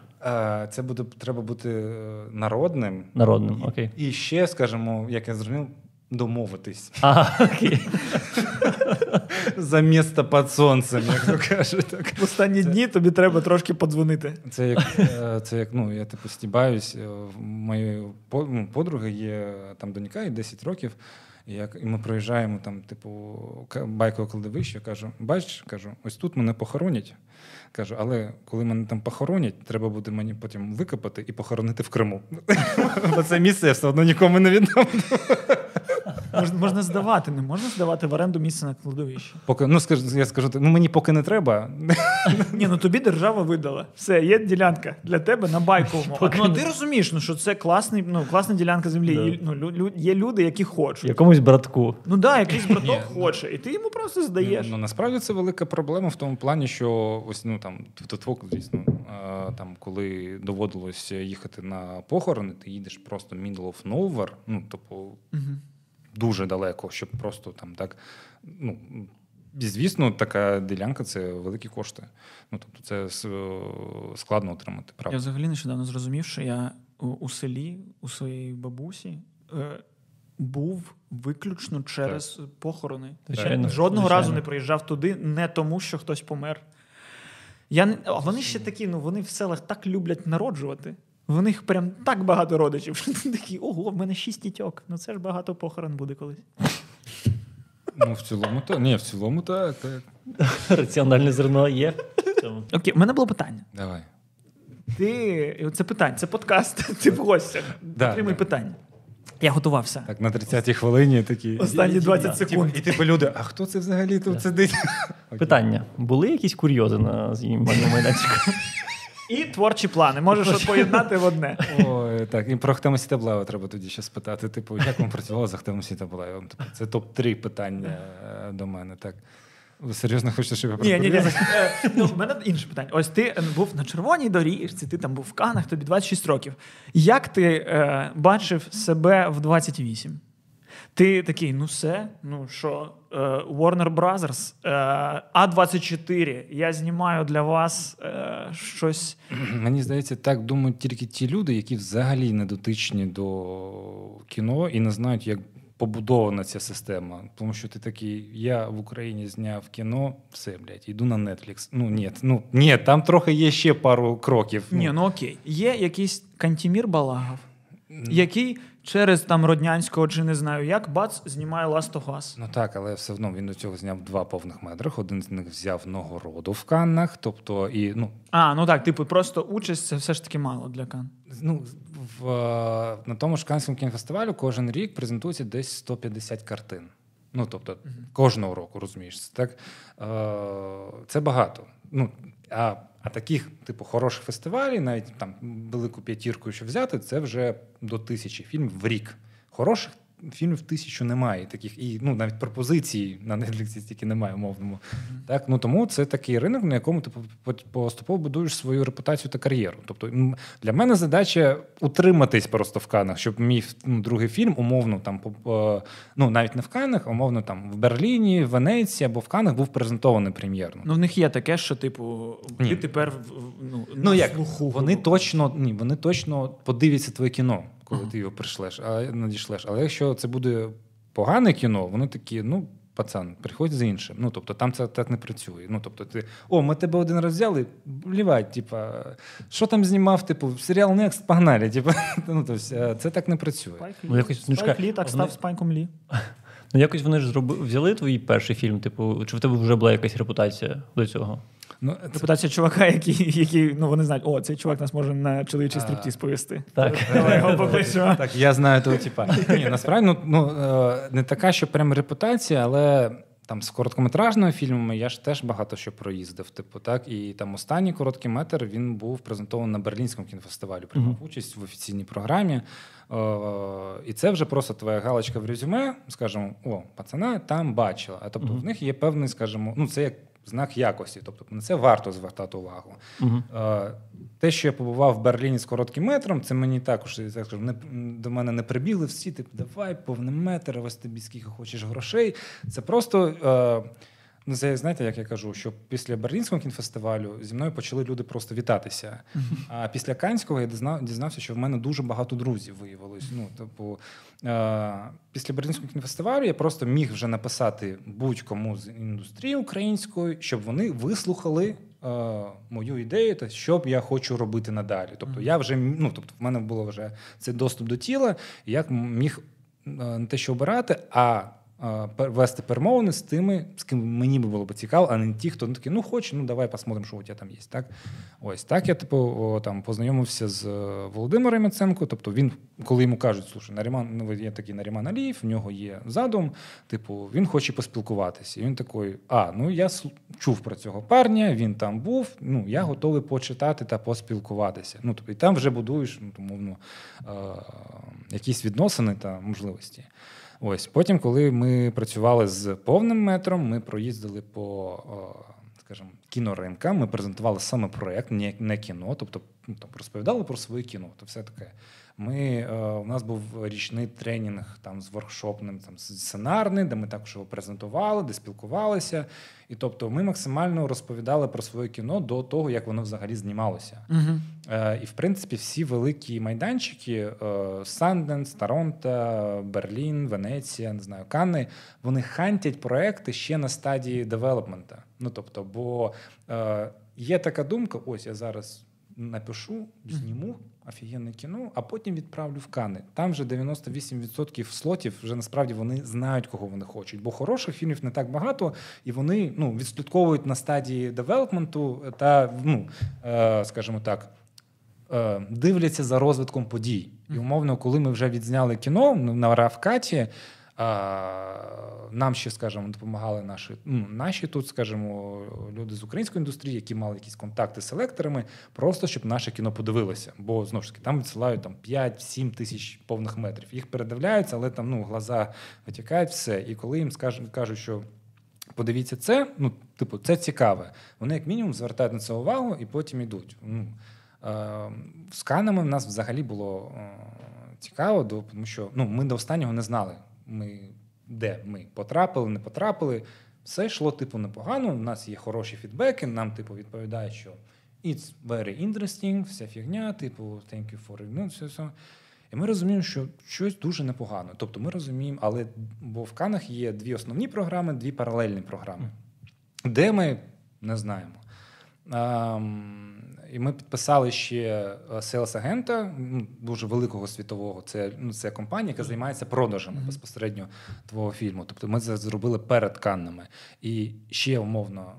Це буде треба бути е, народним. народним. Окей. І ще, скажімо, як я зрозумів, домовитись Ага, окей. *laughs* за місто під сонцем, як то кажуть. Так. в останні дні тобі треба трошки подзвонити. Це як, е, це як ну, я типу стібаюсь. е, В моєї по- ну, подруги є там донька, їй 10 років. І, як, і ми проїжджаємо там, типу, к- байкове кладовище. Кажу: бач, кажу, ось тут мене похоронять. Кажу, але коли мене там похоронять, треба буде мені потім викопати і похоронити в Криму. *laughs* Бо це місце я все одно нікому не віддам. Можна, можна здавати, не можна здавати в оренду місце на кладовищі. Поки, ну, скажу, я скажу, ну мені поки не треба. Ні, ну тобі держава видала. Все, є ділянка для тебе на байковому. Поки Ну, не- ти розумієш, ну, що це класний, ну, класна ділянка землі. Да. Є, ну, лю, лю- є люди, які хочуть. Якомусь братку. Ну так, да, якийсь браток Ні, ну- хоче, і ти йому просто здаєш. Ну, насправді це велика проблема в тому плані, що ось ну там твок, звісно, там, коли доводилось їхати на похорони, ти їдеш просто middle of nowhere, ну, типу, Мгм. Дуже далеко, щоб просто там так. Ну, і, звісно, така ділянка це великі кошти. Ну, тобто, це складно отримати Я взагалі нещодавно зрозумів, що я у, селі у своїй бабусі е, був виключно через похорони. Звичайно, Жодного звичайно. разу не приїжджав туди, не тому, що хтось помер. Я не... А вони ще такі, ну вони в селах так люблять народжувати. В них прям так багато родичів. *laughs* що ти Такі, ого, в мене шість дітьок. Ну це ж багато похорон буде колись. Ну, в цілому, так. Ні, в цілому так. так. Раціональне зерно є. Окей, у мене було питання. Давай. Ти це питання, це подкаст. *laughs* Ти в гостях. Да, Отримуй да. питання. Я готувався. Так, на 30-й хвилині такі. Останні 20 секунд. І типу люди, а хто це взагалі тут сидить? Питання: були якісь курйози на знімальному майданчику? *laughs* І творчі плани. Можеш от поєднати в одне. Ой, так, і про Ахтема Сітаблаева треба тоді ще спитати. Типу, як вам працювало з Ахтемом Сітаблаєвим? Типу, це топ-3 питання е, до мене. Так. Ви серйозно хочете, щоб я Ні, ні, ні. Ну, в мене інше питання. Ось ти е, був на червоній доріжці, ти там був в Канах, тобі 26 років. Як ти е, бачив себе в 28? Ти такий, ну все, ну що, е, Warner Brothers, е, А24, я знімаю для вас е, щось. Мені здається, так думають тільки ті люди, які взагалі не дотичні до кіно і не знають, як побудована ця система. Тому що ти такий, я в Україні зняв кіно, все, блядь, йду на Netflix. Ну ні, ну ні, там трохи є ще пару кроків. Ні, ну окей. Є якийсь Кантімір Балагов, який через там Роднянського чи не знаю як бац знімає Last of Us. Ну так, але все одно він до цього зняв два повних метрах. Один з них взяв нагороду в Каннах. Тобто, і ну А, ну так, типу, просто участь це все ж таки мало для Кан. ну в е, на тому ж Каннському кінофестивалю кожен рік презентується десь 150 картин. Ну тобто кожного року, розумієш, так е, це багато. Ну а, а таких, типу, хороших фестивалів, навіть там велику п'ятірку, що взяти, це вже до тисячі фільмів в рік. Хороших фільмів тисячу немає. Таких і ну навіть пропозицій на Netflix стільки немає умовному. Так ну тому це такий ринок, на якому ти поступово будуєш свою репутацію та кар'єру. Тобто для мене задача утриматись просто в Канах, щоб мій ну, другий фільм, умовно там ну навіть не в Канах, а умовно там в Берліні, в Венеції або в Канах був презентований прем'єрно. Ну, в них є таке, що, типу, Ні. ти тепер ну, Ну як слуху. вони точно ні, вони точно подивляться твоє кіно, коли ти його прийшлеш, а надішлеш. Але якщо це буде погане кіно, вони такі, ну. Пацан, приходь з іншим. Ну тобто там це так не працює. Ну тобто, ти о, ми тебе один раз взяли, блівать, типа, що там знімав? Типу, серіал Next, погнали. Типа, *laughs* ну тобто, е, це так не працює. Спайк Ну, якось, ну, Спайк Лі так вони- став Спайком Лі. *laughs* Ну якось вони ж зроби... взяли твій перший фільм, типу, чи в тебе вже була якась репутація до цього? Ну, це, Репутація чувака, який, який, ну вони знають, о, цей чувак нас може на чоловічий стриптіз повести. Так. Давай його *laughs* покличемо. Так, я знаю того типа. Ні, насправді ну, ну, е, не така, що прям репутація, але там з короткометражними фільмами я ж теж багато що проїздив. Типу, так, і там останній короткий метр він був презентований на Берлінському кінофестивалі, приймав участь в офіційній програмі. Е, і це вже просто твоя галочка в резюме, скажімо, о, пацана там бачила. А тобто в них є певний, скажімо, ну це як знак якості. Тобто на це варто звертати увагу. Угу. Те, що я побував в Берліні з коротким метром, це мені також я так скажу, не, до мене не прибігли всі, типу, давай, повний метр, ось тобі скільки хочеш грошей. Це просто. Е, Ну, це знаєте, як я кажу, що після Берлінського кінофестивалю зі мною почали люди просто вітатися. А після Канського я дізнався, що в мене дуже багато друзів виявилось. Ну, е, після Берлінського кінофестивалю я просто міг вже написати будь-кому з індустрії української, щоб вони вислухали. е, Мою ідею, та що б я хочу робити надалі. Тобто, я вже ну, тобто, в мене було вже цей доступ до тіла, і я міг е, не те, що обирати, а вести перемовини з тими, з ким мені би було б цікаво, а не ті, хто ну, такі, ну хоче, ну давай посмотрим, що у тебе там є. Так? Ось так я типу там познайомився з е, Володимиром Яценко. Тобто він, коли йому кажуть, слушай, Наріман, ну є такий Наріман Алієв, в нього є задум, типу, він хоче поспілкуватися. І він такий: а, ну я чув про цього парня, він там був. Ну я готовий почитати та поспілкуватися. Ну тобто, і там вже будуєш, ну умовно, е, якісь відносини та можливості. Ось потім, коли ми працювали з повним метром, ми проїздили по, скажімо, кіноринкам. Ми презентували саме проект, не, кіно, тобто ну, там розповідали про своє кіно. То все таке. Ми, е, у нас був річний тренінг там з воркшопним, там сценарний, де ми також його презентували, де спілкувалися. І тобто ми максимально розповідали про своє кіно до того, як воно взагалі знімалося. Угу. Е, І в принципі всі великі майданчики Санденс, Торонто, Берлін, Венеція, не знаю, Канни, вони хантять проекти ще на стадії девелопмента. Ну тобто, бо е, є така думка: ось я зараз напишу, зніму офігенне кіно, а потім відправлю в Кани. Там вже 98% слотів вже насправді вони знають, кого вони хочуть. Бо хороших фільмів не так багато, і вони ну, відслідковують на стадії девелопменту та, ну, е, скажімо так. е, Дивляться за розвитком подій. І умовно, коли ми вже відзняли кіно ну, на Равкаті, нам ще, скажімо, допомагали наші, ну, наші тут, скажімо, люди з української індустрії, які мали якісь контакти з селекторами, просто щоб наше кіно подивилося. Бо знову ж таки там відсилають там 5-7 тисяч повних метрів. Їх передивляються, але там ну, глаза витікають, все. І коли їм скажуть, кажуть, що подивіться це, ну, типу, це цікаве. Вони, як мінімум, звертають на це увагу і потім йдуть. Ну, е, з канами в нас взагалі було е, цікаво, тому що ну, ми до останнього не знали. Ми, де ми потрапили, не потрапили. Все йшло, типу, непогано. У нас є хороші фідбеки. Нам, типу, відповідають, що it's very interesting, вся фігня, типу, thank you for ну, все, все. І ми розуміємо, що щось дуже непогано. Тобто ми розуміємо, але бо в Канах є дві основні програми, дві паралельні програми, де ми не знаємо. Um, і ми підписали ще селс-агента дуже великого світового. Це ну, це компанія, яка займається продажами mm-hmm. безпосередньо твого фільму. Тобто ми це зробили перед Каннами. І ще умовно.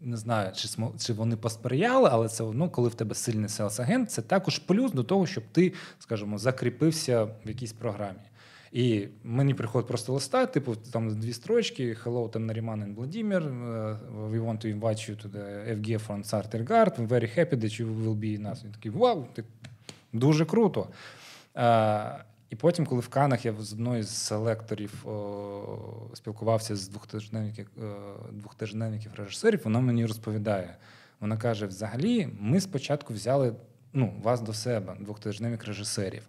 Не знаю, чи чи вони посприяли, але це ну, коли в тебе сильний селс-агент, це також плюс до того, щоб ти, скажімо, закріпився в якійсь програмі. І мені приходить просто листа, типу, там дві строчки: Hello, там Наріман and Vladimir, We want to invite you to the FG from Sartergard. We're very happy that you will be in. Він такий, вау, ти дуже круто. А, і потім, коли в Канах я з одною з селекторів о, спілкувався з двохтижневників, двохтижневників режисерів, вона мені розповідає. Вона каже: взагалі, ми спочатку взяли ну, вас до себе, двохтижневих режисерів.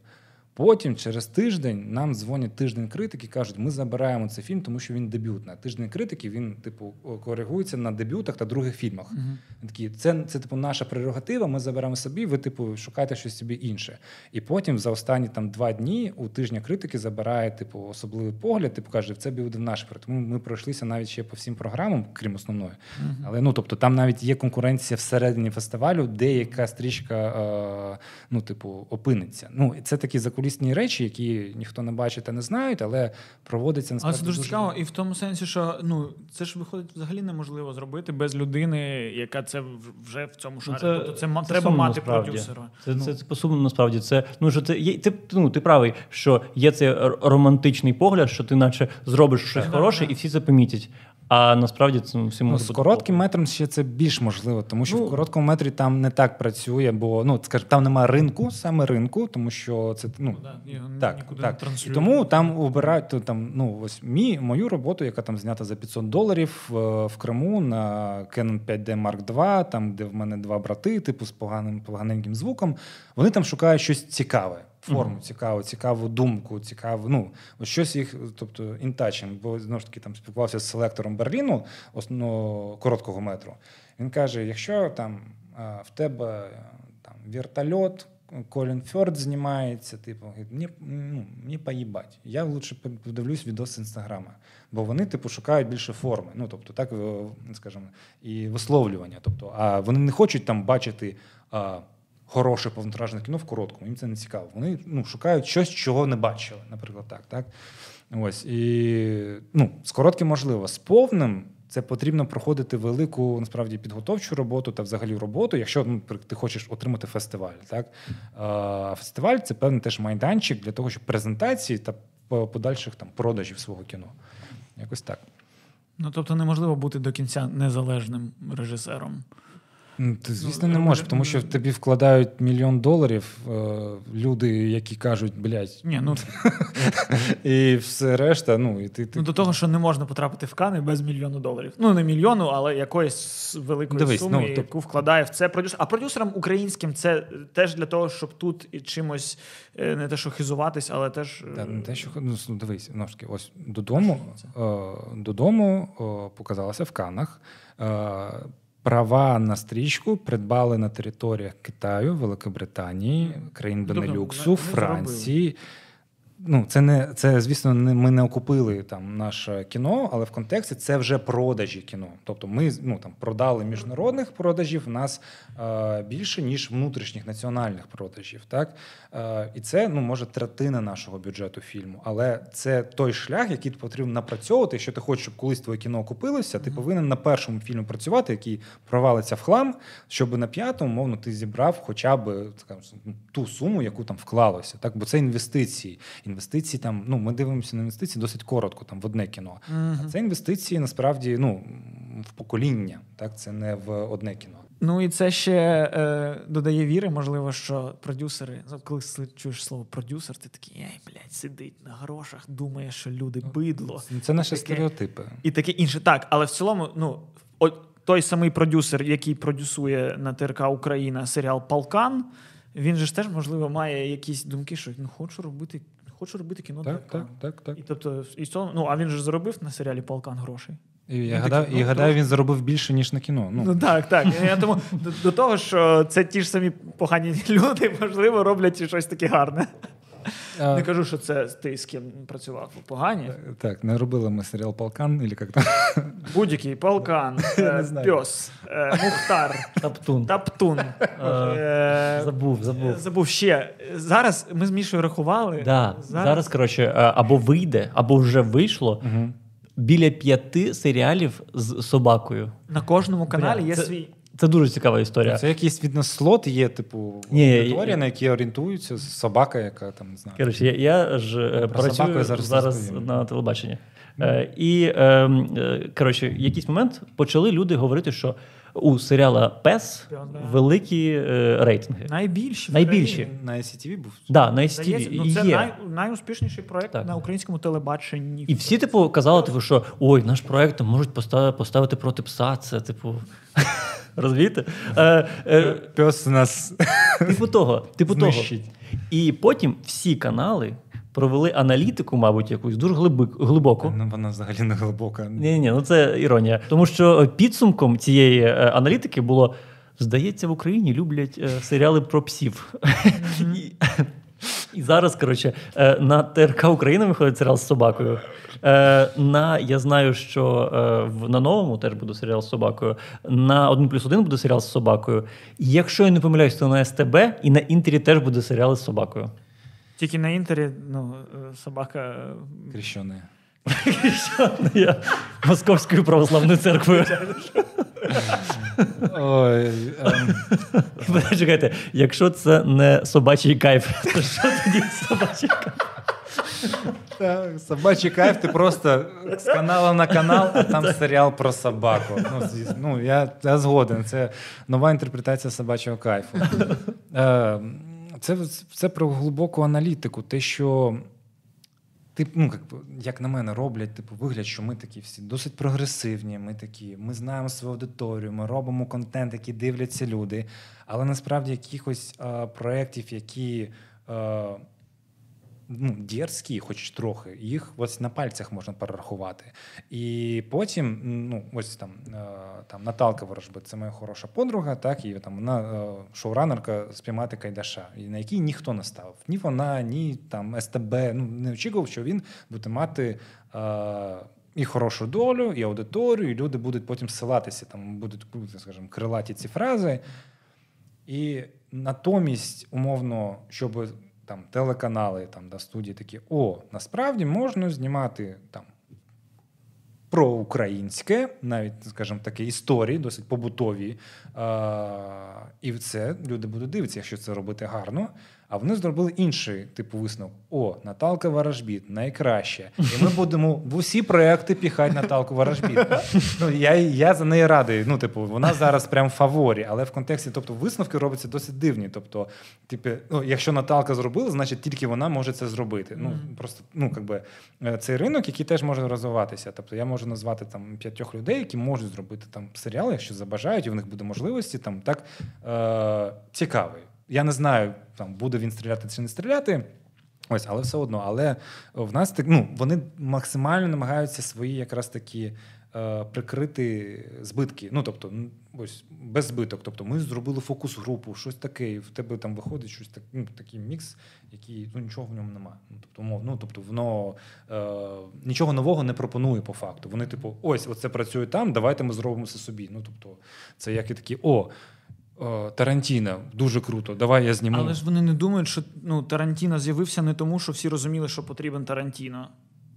Потім, через тиждень, нам дзвонять тиждень критики, кажуть, ми забираємо цей фільм, тому що він дебютний. Тиждень критики він, типу, коригується на дебютах та других фільмах. Uh-huh. Такі, це, це типу, наша прерогатива. Ми заберемо собі. Ви, типу, шукайте щось собі інше. І потім за останні там два дні у тижня критики забирає типу особливий погляд. Типу каже, це буде наш. Тому ми пройшлися навіть ще по всім програмам, крім основної. Uh-huh. Але ну тобто там навіть є конкуренція всередині фестивалю, де яка стрічка е, ну, типу, опиниться. Ну це такі закулісні закулісні речі, які ніхто не бачить та не знають, але проводиться насправді. Але це дуже цікаво, і в тому сенсі, що ну це ж виходить взагалі неможливо зробити без людини, яка це вже в цьому шарі. Це, тобто це, це треба мати насправді. продюсера. Це ну. це, це посумно насправді. Це ну що це є. Ти ну ти правий, що є цей романтичний погляд, що ти, наче, зробиш щось так, хороше, так. і всі це помітять. А насправді це всі ну, з коротким метром ще це більш можливо, тому що ну, в короткому метрі там не так працює, бо ну скажімо, там немає ринку, саме ринку, тому що це ну, ну да, так, так. І тому там обирають там. Ну ось мій мою роботу, яка там знята за 500 доларів в, в Криму на Canon 5D Mark II, там де в мене два брати, типу з поганим поганеньким звуком. Вони там шукають щось цікаве форму цікаву, цікаву думку, цікаву, ну ось щось їх, тобто інтачем, бо знову ж таки там спілкувався з селектором Берліну, основно короткого метру. Він каже: якщо там в тебе там вертольот, Колін Фьорд знімається, типу, мені ну, мені поїбать. Я лучше подивлюсь відос інстаграма, бо вони, типу, шукають більше форми. Ну, тобто, так скажімо, і висловлювання. Тобто, а вони не хочуть там бачити. А, хороше повнотражне кіно в короткому, їм це не цікаво. Вони ну, шукають щось, чого не бачили, наприклад, так. так? Ось і ну, з коротким можливо, з повним. Це потрібно проходити велику насправді підготовчу роботу та взагалі роботу, якщо ну, ти хочеш отримати фестиваль. Так? А, Фестиваль це певний теж майданчик для того, щоб презентації та подальших там продажів свого кіно. Якось так. Ну тобто неможливо бути до кінця незалежним режисером. Ну, ти, звісно, не можеш, тому що в тобі вкладають мільйон доларів е, люди, які кажуть, блядь, Ні, ну... *laughs* і все решта. Ну і ти, ти... Ну, до того, що не можна потрапити в Кани без мільйону доларів. Ну, не мільйону, але якоїсь великої Дивись, суми, ну, яку вкладає в це продюсер. А продюсерам українським це теж для того, щоб тут і чимось е, не те, що хизуватись, але теж. Та, не те, що ну, дивись, ну, ось додому, е, додому показалося в Канах. Права на стрічку придбали на територіях Китаю, Великобританії, країн Бенелюксу, Франції. Ну, це не це, звісно, не ми не окупили там наше кіно, але в контексті це вже продажі кіно. Тобто, ми ну там продали міжнародних продажів у нас більше ніж внутрішніх національних продажів. Так е, і це ну може третина нашого бюджету фільму. Але це той шлях, який потрібно напрацьовувати. Якщо ти хочеш, щоб колись твоє кіно окупилося, ти повинен на першому фільмі працювати, який провалиться в хлам, щоб на п'ятому, мовно, ти зібрав хоча б ту суму, яку там вклалося. Так, бо це інвестиції інвестиції там. Ну, ми дивимося на інвестиції досить коротко, там в одне кіно. Uh-huh. А це інвестиції насправді ну, в покоління, так це не в одне кіно. Ну і це ще е, додає віри, можливо, що продюсери, коли чуєш слово продюсер, ти такий, ей, блядь, сидить на грошах, думає, що люди ну, бидло. Це наші таке, стереотипи. І таке інше. Так, але в цілому, ну, той самий продюсер, який продюсує на ТРК Україна серіал Палкан, він же ж теж, можливо, має якісь думки, що ну хочу робити хочу робити кіно Так, так, так, так. І тобто, і цього, ну а він же заробив на серіалі Полкан грошей. І я Ну, гадаю, такі, ну, і гадаю, трошки. він заробив більше, ніж на кіно. Ну, Ну так, так. Я тому до, до того, що це ті ж самі погані *laughs* люди, можливо, роблять і щось таке гарне. а, Не кажу, що це ти з ким працював погані. так, не робили ми серіал Полкан, або як там. *laughs* Будь-який полкан, Я е, пьос, е, мухтар, Таптун. таптун. Е, Забув, забув. Забув ще. Зараз ми з Мішою рахували. Зараз, коротше, е, або вийде, або вже вийшло біля п'яти серіалів з собакою. на кожному каналі Бля, є це- свій. Це дуже цікава історія. Це якийсь відно слот є, типу, Ні, аудиторія, я- на якій орієнтуються собака, яка там не знаю. Коротше, я, я ж е, Про працюю зараз, зараз на телебаченні. Е, і е, е, коротше, в якийсь момент почали люди говорити, що у серіала Пес великі е, рейтинги. Найбільші. Найбільші. На SCTV був. Да, на Здається, ну, це є. най, найуспішніший проект Так. на українському телебаченні. І всі, типу, казали, типу, що ой, наш проект можуть поставити, поставити проти пса. Це, типу, *laughs* розумієте? Е, е, Пес нас Типу того, типу того. І потім всі канали провели аналітику, мабуть, якусь дуже глибик, глибоку. ну, вона взагалі не глибока. Ні, ні, ну це іронія. Тому що підсумком цієї е, аналітики було: здається, в Україні люблять е, серіали про псів. І, і зараз, коротше, е, на ТРК Україна виходить серіал з собакою. Е, На я знаю, що е, на новому теж буде серіал з собакою. На 1 плюс 1 буде серіал з собакою. І якщо я не помиляюсь, то на СТБ і на інтері теж буде серіал з собакою. Тільки на інтері ну, е, собака. Крещене. Що я Московською православною церквою. Ой, ем, Чекайте, якщо це не собачий кайф, то що тоді собачий кайф? та, собачий кайф, ти просто з каналу на канал, а там серіал про собаку. Ну, звісно, ну я, я згоден. Це нова інтерпретація собачого кайфу. Е, Це, це про глибоку аналітику. Те, що Тип, ну, як, як на мене, роблять типу, вигляд, що ми такі всі досить прогресивні. Ми такі, ми знаємо свою аудиторію, ми робимо контент, який дивляться люди. Але насправді якихось е, проєктів, які е, ну, дерзкі, хоч трохи, їх ось на пальцях можна перерахувати. І потім, ну, ось там, е, там Наталка Ворожби, це моя хороша подруга, так, і там вона е, шоуранерка спіймати Кайдаша, на який ніхто не ставив. Ні вона, ні там СТБ. Ну, не очікував, що він буде мати. Е, і хорошу долю, і аудиторію, і люди будуть потім ссилатися, там будуть, скажімо, крилаті ці фрази. І натомість, умовно, щоб там телеканали, там да, студії такі: о, насправді можна знімати там про українське, навіть, скажімо таке, історії, досить побутові. Е- і це люди будуть дивитися, якщо це робити гарно. А вони зробили інший типу висновок: о, Наталка Ворожбіт, найкраще. І ми будемо в усі проекти піхати Наталку Ворожбіт. Ну, я, я за неї радий. Ну, типу, вона зараз прям в фаворі, але в контексті, тобто, висновки робляться досить дивні. Тобто, типу, ну, якщо Наталка зробила, значить тільки вона може це зробити. Ну, просто, ну, якби, е, цей ринок, який теж може розвиватися. Тобто, я можу назвати там п'ятьох людей, які можуть зробити там серіал, якщо забажають, і в них буде можливості там так е- цікавий. Я не знаю, там буде він стріляти чи не стріляти. Ось, але все одно. Але в нас так, ну, вони максимально намагаються свої якраз такі е, прикрити збитки. Ну, тобто, ось без збиток. Тобто, ми зробили фокус-групу, щось таке, і в тебе там виходить щось так, ну, такий мікс, який ну, нічого в ньому немає. Ну, тобто, ну, тобто, воно е, нічого нового не пропонує по факту. Вони, типу, ось, оце працює там, давайте ми зробимо це собі. Ну, тобто, це як і такі, о. О, Тарантіно, дуже круто. Давай я зніму. Але ж вони не думають, що ну, Тарантіно з'явився не тому, що всі розуміли, що потрібен Тарантіно.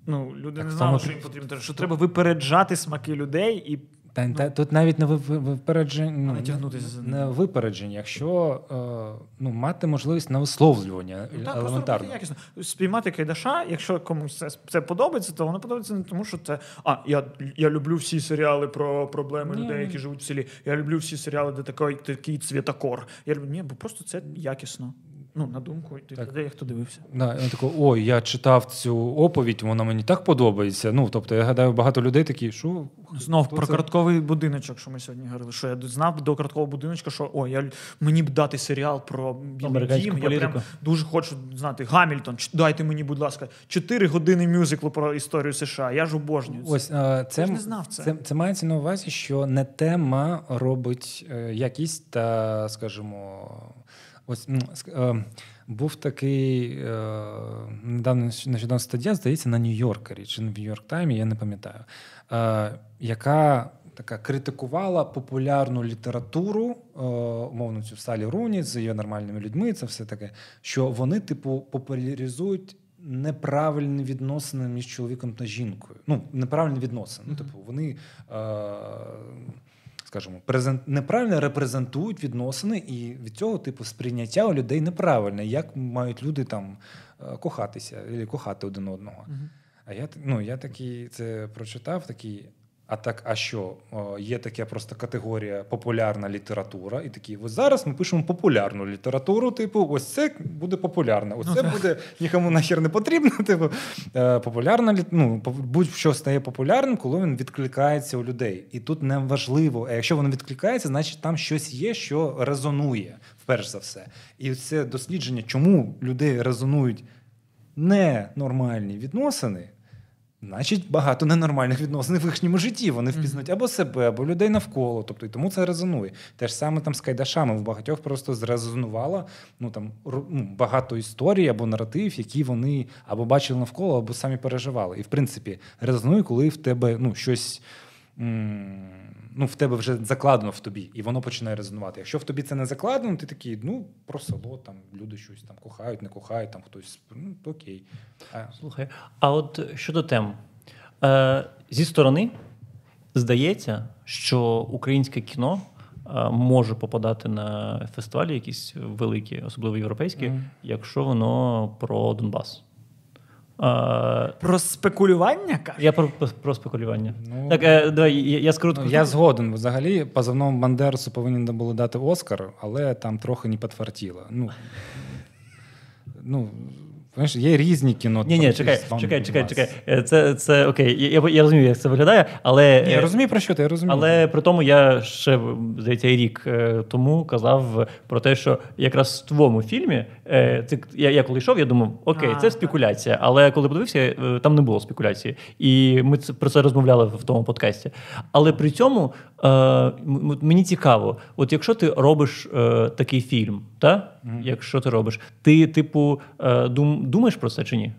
Ну, люди Так не знали, само... що їм потрібен Тарантіно, що треба випереджати смаки людей і Та, та, тут навіть не ви- ви- випередження, ну, не випередження, якщо е, ну, мати можливість на висловлювання Ну, так, елементарно. якісно. Спіймати кайдаша, якщо комусь це, це подобається, то воно подобається не тому, що це. А, я, я люблю всі серіали про проблеми Ні. людей, які живуть в селі. Я люблю всі серіали, де такий, такий цвітокор. Я люблю, ні, бо просто це якісно. Ну, на думку Так. людей, хто дивився. Да, він такий, ой, я читав цю оповідь, вона мені так подобається. Ну, тобто, я гадаю, багато людей такі, що Знов хто про це? картковий будиночок, що ми сьогодні говорили. Що я знав до карткового будиночка, що о, я мені б дати серіал про Білий дім. Я прям дуже хочу знати Гамільтон. Дайте мені, будь ласка, 4 години мюзиклу про історію США. Я ж обожнюю. це. Ось а, це, Я ж не знав це. це. Це мається на увазі, що не тема робить е, якість та, скажімо, ось е, був такий е, недавно нещодавно стаття, здається, на Нью-Йоркері чи на Нью-Йорк Таймі, я не пам'ятаю, е, яка така критикувала популярну літературу, е, умовно цю Салі Руні з її нормальними людьми. Це все таке, що вони, типу, популяризують неправильні відносини між чоловіком та жінкою. Ну, неправильні відносини. Ну, типу, вони. Е, Скажімо, презент неправильно репрезентують відносини, і від цього типу сприйняття у людей неправильне. Як мають люди там е, кохатися або кохати один одного? Мгм. А я ну, я такий це прочитав, такий. А так, а що? Є така просто категорія популярна література, і такі, ось зараз ми пишемо популярну літературу. Типу, ось це буде популярне, ось Ну, це так. буде нікому нахер не потрібно. *laughs* Типу, е, популярна ну, будь-що стає популярним, коли він відкликається у людей. І тут не важливо, а якщо воно відкликається, значить там щось є, що резонує, вперш за все. І це дослідження, чому людей резонують ненормальні відносини. Значить, багато ненормальних відносин в їхньому житті. Вони впізнають або себе, або людей навколо. Тобто, і тому це резонує. Те ж саме там з Кайдашами. В багатьох просто зрезонувало ну, там, ну, багато історій або наратив, які вони або бачили навколо, або самі переживали. І в принципі, резонує, коли в тебе ну, щось. м, Ну, в тебе вже закладено в тобі, і воно починає резонувати. Якщо в тобі це не закладено, ти такий, ну, про село, там люди щось там кохають, не кохають, там хтось, ну, окей. Слухай, а от щодо тем, е, зі сторони здається, що українське кіно е, може попадати на фестивалі, якісь великі, особливо європейські, Мгм. якщо воно про Донбас. Про спекулювання кажеш? я про, про спекулювання. Ну, так, е, давай, я, я скажу Ну, я згоден. Взагалі, позивному Бандерсу повинні були дати Оскар, але там трохи не підфартіло. Ну, ну знаєш, є різні кіно. Ні, ні, чекай, чекай, чекай, чекай. Це, це окей. Я, я, розумію, як це виглядає, але. Ні, я е, розумію про що ти, я розумію. Але при тому я ще здається рік е, тому казав про те, що якраз в твоєму фільмі е, ти, я, я коли йшов, я думав, окей, це спекуляція. Але коли подивився, там не було спекуляції. І ми це, про це розмовляли в тому подкасті. Але при цьому е, мені цікаво, от якщо ти робиш е, такий фільм, та? якщо ти робиш, ти, типу, е, дум, думаєш про це чи ні?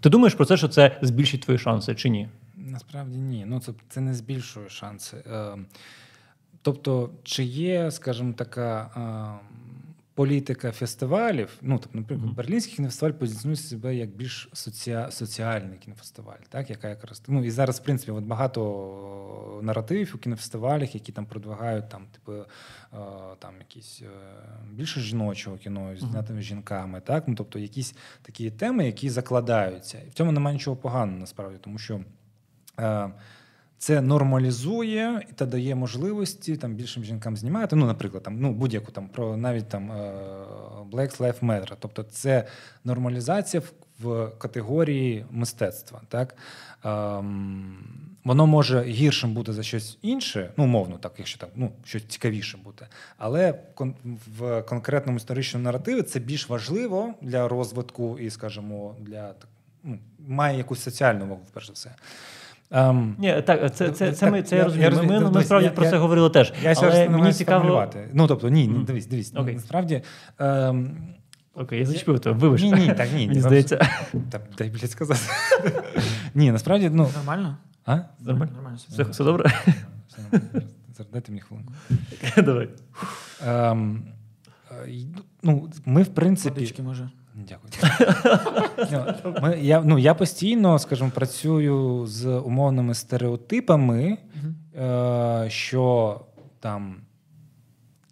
Ти думаєш про це, що це збільшить твої шанси чи ні? Насправді ні. Ну, це, це не збільшує шанси. Е, тобто, чи є, скажімо, така е, політика фестивалів? Ну, тобто, наприклад, Берлінський кінофестиваль позиціонує себе як більш соціа, соціальний кінофестиваль, так, яка якраз ну і зараз, в принципі, от багато наративів у кінофестивалях, які там продвигають там, типу, е, там якісь е, більше жіночого кіно, знятими жінками, так, ну тобто якісь такі теми, які закладаються. І в цьому немає нічого поганого насправді, тому що. Це нормалізує та дає можливості там більшим жінкам знімати. Ну, наприклад, там ну будь-яку там про навіть там е, Black Lives Matter. Тобто, це нормалізація в, категорії мистецтва. Так ем, воно може гіршим бути за щось інше, ну умовно, так, якщо там ну щось цікавіше бути. Але в конкретному історичному наративі це більш важливо для розвитку і, скажімо, для так, ну, має якусь соціальну вагу, перш за все. Ем, Ні, так, це, це, це, Так, ми, це я- я розумію. я Ми, розумію. ми, ми Дивись, справді я- про я- це говорили теж. Я зараз мені цікаво. Ну тобто, ні, Мгм. дивись, дивись. ну, Окей. Насправді. Ем, Окей, я зачепив тебе, вибач. Ні, ні, так, ні. Мені здається. Та, дай, блядь, сказати. *laughs* ні, насправді, ну. Нормально? А? Нормально? Нормально. Все, все добре? Дайте мені хвилинку. *laughs* Давай. Ем, е, ну, ми, в принципі. Водички може. Дякую. Ну, Ми, я, ну, я постійно, скажімо, працюю з умовними стереотипами, е, що там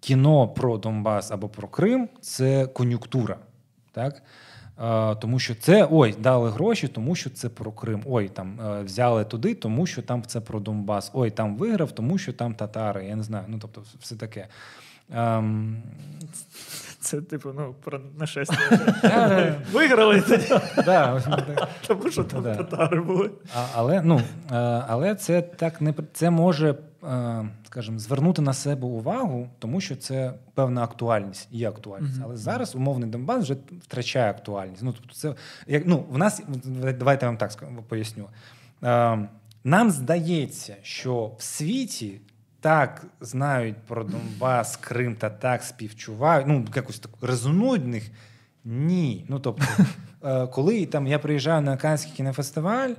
кіно про Донбас або про Крим це кон'юнктура. Так? Е, тому що це ой, дали гроші, тому що це про Крим. Ой, там е, взяли туди, тому що там це про Донбас. Ой, там виграв, тому що там татари. Я не знаю. Ну тобто, все таке. Ем, Це, типу, ну, про нашестя. Виграли тоді, тому що там татари були. Але, ну, е, але це так не це може, е, скажімо, звернути на себе увагу, тому що це певна актуальність, є актуальність. Але зараз умовний Донбас вже втрачає актуальність. Ну, тобто, це як ну, в нас давайте я вам так поясню. Е, Нам здається, що в світі. Так знають про Донбас, Крим та так співчувають. Ну, якось так резонують в них. Ні. Ну тобто, *laughs* е, коли там я приїжджаю на Каннський кінофестиваль,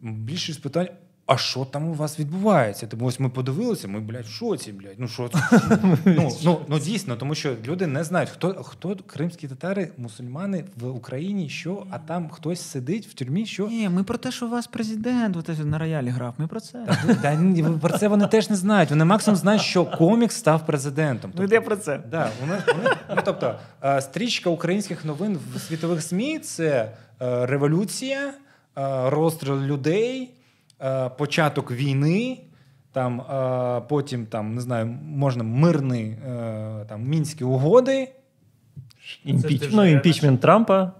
більшість питань. А що там у вас відбувається? Тому ось ми подивилися, ми, блядь, в шоці, блядь. Ну що це? *laughs* ну, ну, ну дійсно, тому що люди не знають, хто, хто кримські татари, мусульмани в Україні, що, а там хтось сидить в тюрмі, що. Ні, ми про те, що у вас президент от, на роялі грав. Ми про це. Та, та, ні, про це вони теж не знають. Вони максимум знають, що комік став президентом. Ну, йде про це. Да, вони, вони, ну, тобто, е, стрічка українських новин в світових ЗМІ це е, революція, е, розстріл людей, початок війни. Там, е, потім там, не знаю, можна мирні е, там, мінські угоди. Імпіч... Ну, імпічмент Трампа.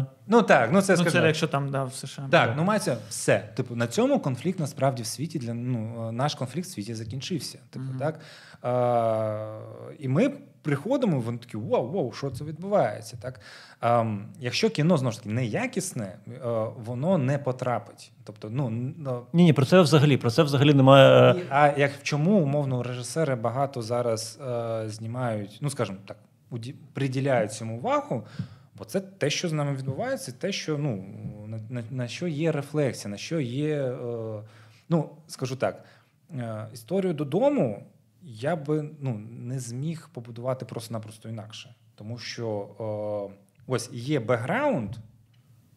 е, Ну так, ну це Ну, скажімо, це якщо там да, в США. Так, ну мається все. Типу, на цьому конфлікт насправді в світі для ну, е, наш конфлікт в світі закінчився. Типу, так? Е, і ми приходимо, вони такі вау, вау, що це відбувається? Так? Е, якщо кіно знову ж таки неякісне, е, воно не потрапить. Тобто, ну, ну, Ні, ні, про це взагалі, про це взагалі немає. е, і- а як чому умовно режисери багато зараз е, знімають, ну скажімо так, уді- приділяють цьому увагу, бо це те, що з нами відбувається, те, що ну на, на, на що є рефлексія, на що є. Е, ну скажу так, е, історію додому я би ну, не зміг побудувати просто-напросто інакше, тому що е, ось є бекграунд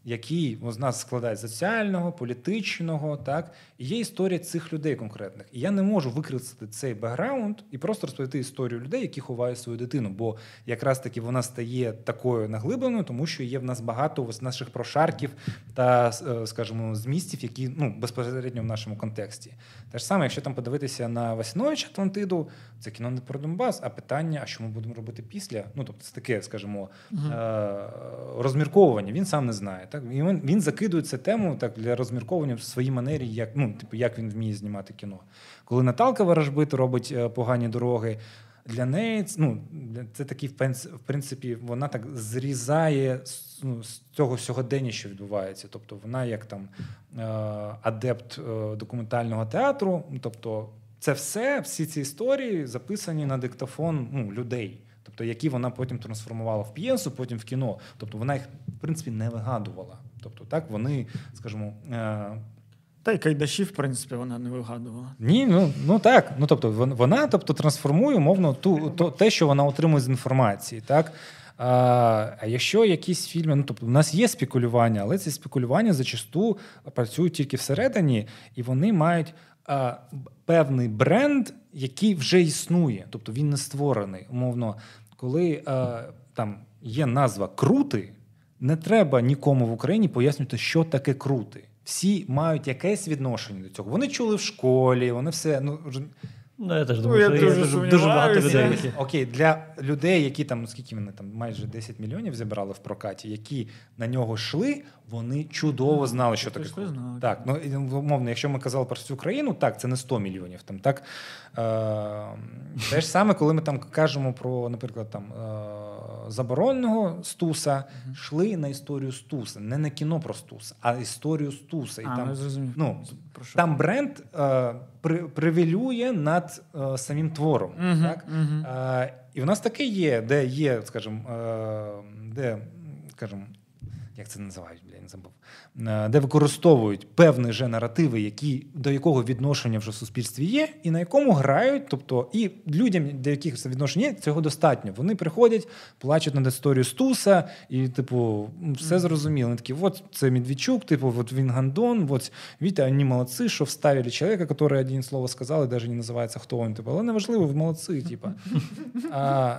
який з нас складає з соціального, політичного, так і є історія цих людей конкретних. І я не можу використати цей бекграунд і просто розповісти історію людей, які ховають свою дитину. Бо якраз таки вона стає такою наглибленою, тому що є в нас багато ось наших прошарків та, е, скажімо, змістів, які ну безпосередньо в нашому контексті. Те ж саме, якщо там подивитися на Васінович Атлантиду, це кіно не про Донбас, а питання, а що ми будемо робити після? Ну тобто, це таке, скажімо, е- розмірковування. Він сам не знає. Так і він, він закидує цю тему так для розмірковування в своїй манері, як ну типу, як він вміє знімати кіно. Коли Наталка Ворожбит робить е, погані дороги. Для неї ну, це такий в принципі, вона так зрізає ну, з цього сьогодення, що відбувається. Тобто вона як там е, адепт е, документального театру. Тобто, це все, всі ці історії записані на диктофон ну, людей, тобто які вона потім трансформувала в п'єсу, потім в кіно. Тобто вона їх в принципі не вигадувала. Тобто, так вони, скажімо, е, Та й Кайдаші, в принципі, вона не вигадувала. ні, ну, ну так. Ну тобто вона тобто, трансформує умовно ту, то, те, що вона отримує з інформації. Так? А, якщо якісь фільми, ну тобто, у нас є спекулювання, але ці спекулювання зачасту працюють тільки всередині, і вони мають а, певний бренд, який вже існує, тобто він не створений. Умовно, коли е, там є назва крути, не треба нікому в Україні пояснювати, що таке крути. Всі мають якесь відношення до цього. Вони чули в школі, вони все. Ну, Ну, я теж Ну, думаю, я що є дуже дуже, дуже багато людей, які. Окей, для людей, які там, скільки вони там майже 10 мільйонів зібрали в прокаті, які на нього йшли, вони чудово знали, що таке. Так, ну умовно, якщо ми казали про всю країну, так, це не 100 мільйонів. Там так е, те ж саме, коли ми там кажемо про, наприклад, там е, забороненого Стуса, йшли на історію Стуса, не на кіно про Стуса, а історію Стуса. І а, там, ну, ну, там бренд е, при, привілює над е, самим твором. Мгм, Так? мгм. Е, і в нас таке є, де є, скажімо, е, де, скажімо, як це називають, бля, не забув, е, де використовують певні же наративи, які, до якого відношення вже в суспільстві є, і на якому грають. Тобто, і людям, до яких це відношення є, цього достатньо. Вони приходять, плачуть над історією Стуса, і, типу, все зрозуміло. Вони такі, от це Медведчук, типу, от він Гандон, от Вітя, вони молодці, що вставили чоловіка, який один слово сказав, і навіть не називається, хто він. Типу, але неважливо, ви молодці, типу. *laughs* А,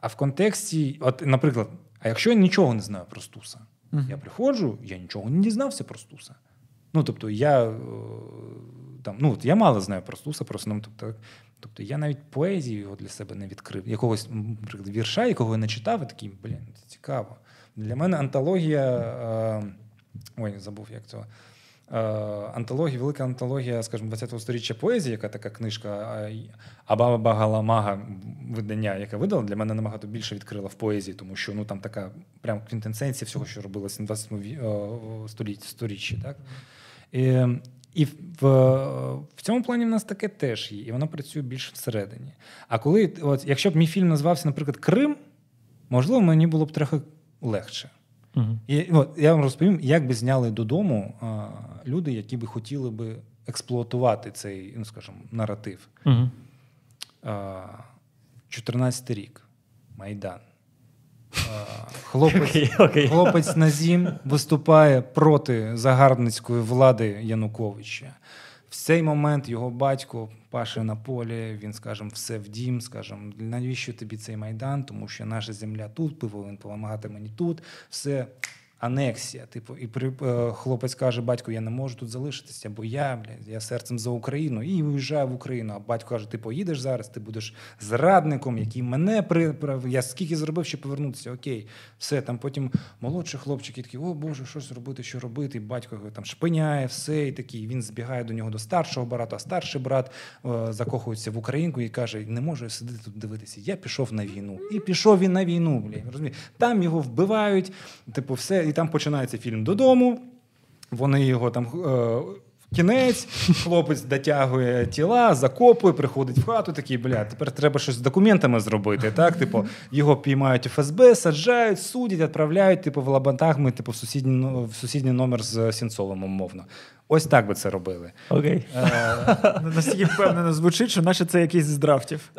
а в контексті, от, наприклад, а якщо я нічого не знаю про Стуса, я приходжу, я нічого не дізнався про Стуса. Ну, тобто, я е, там, ну, от я мало знаю про Стуса, про ну, тобто, Тобто я навіть поезію його для себе не відкрив. Якогось наприклад, вірша, якого я не читав, і такий, блін, це цікаво. Для мене антологія. Е, ой, забув, як це. Антологія, велика антологія, скажімо, 20-го сторіччя поезії, яка така книжка Абаба Багаламага видання, яке видала, для мене набагато більше відкрила в поезії, тому що ну там така прям квінтенсенція всього, що робилося на 20-му сторіччі. Так? І і в в цьому плані в нас таке теж є, і воно працює більше всередині. А коли, от, якщо б мій фільм називався, наприклад, Крим, можливо, мені було б трохи легше. Угу. І от, Я вам розповім, як би зняли додому а, люди, які би хотіли би експлуатувати цей, ну скажімо, наратив. Угу. А, 14 рік, Майдан. Хлопець *laughs* okay, okay. хлопець Назім виступає проти загарбницької влади Януковича. В цей момент його батько паше на полі, він, скажімо, все в дім, скажімо, навіщо тобі цей майдан? Тому що наша земля тут, повинен допомагати мені тут. Все анексія. Типу, і при е, хлопець каже: Батько, я не можу тут залишитися, бо я блядь, я серцем за Україну і виїжджаю в Україну. А батько каже: Ти поїдеш зараз, ти будеш зрадником, який мене при я скільки зробив, щоб повернутися. Окей, все там. Потім молодший хлопчик і такий, о Боже, щось робити, що робити. І батько його там шпиняє, все і такий. Він збігає до нього до старшого брата. а Старший брат е, закохується в Українку і каже: Не можу сидіти тут дивитися. Я пішов на війну. І пішов він на війну. Блядь, розумієш? Там його вбивають, типу, все і там починається фільм додому. Вони його там. Е, Кінець, хлопець дотягує тіла, закопує, приходить в хату, такий, бля, тепер треба щось з документами зробити. Так, типу, його піймають ФСБ, саджають, судять, відправляють, типу, в лабантагми, типу, в сусідній в сусідній номер з Сінцовим, умовно. Ось так би це робили. Окей. Е, Настільки впевнено звучить, що наче це якийсь з драфтів.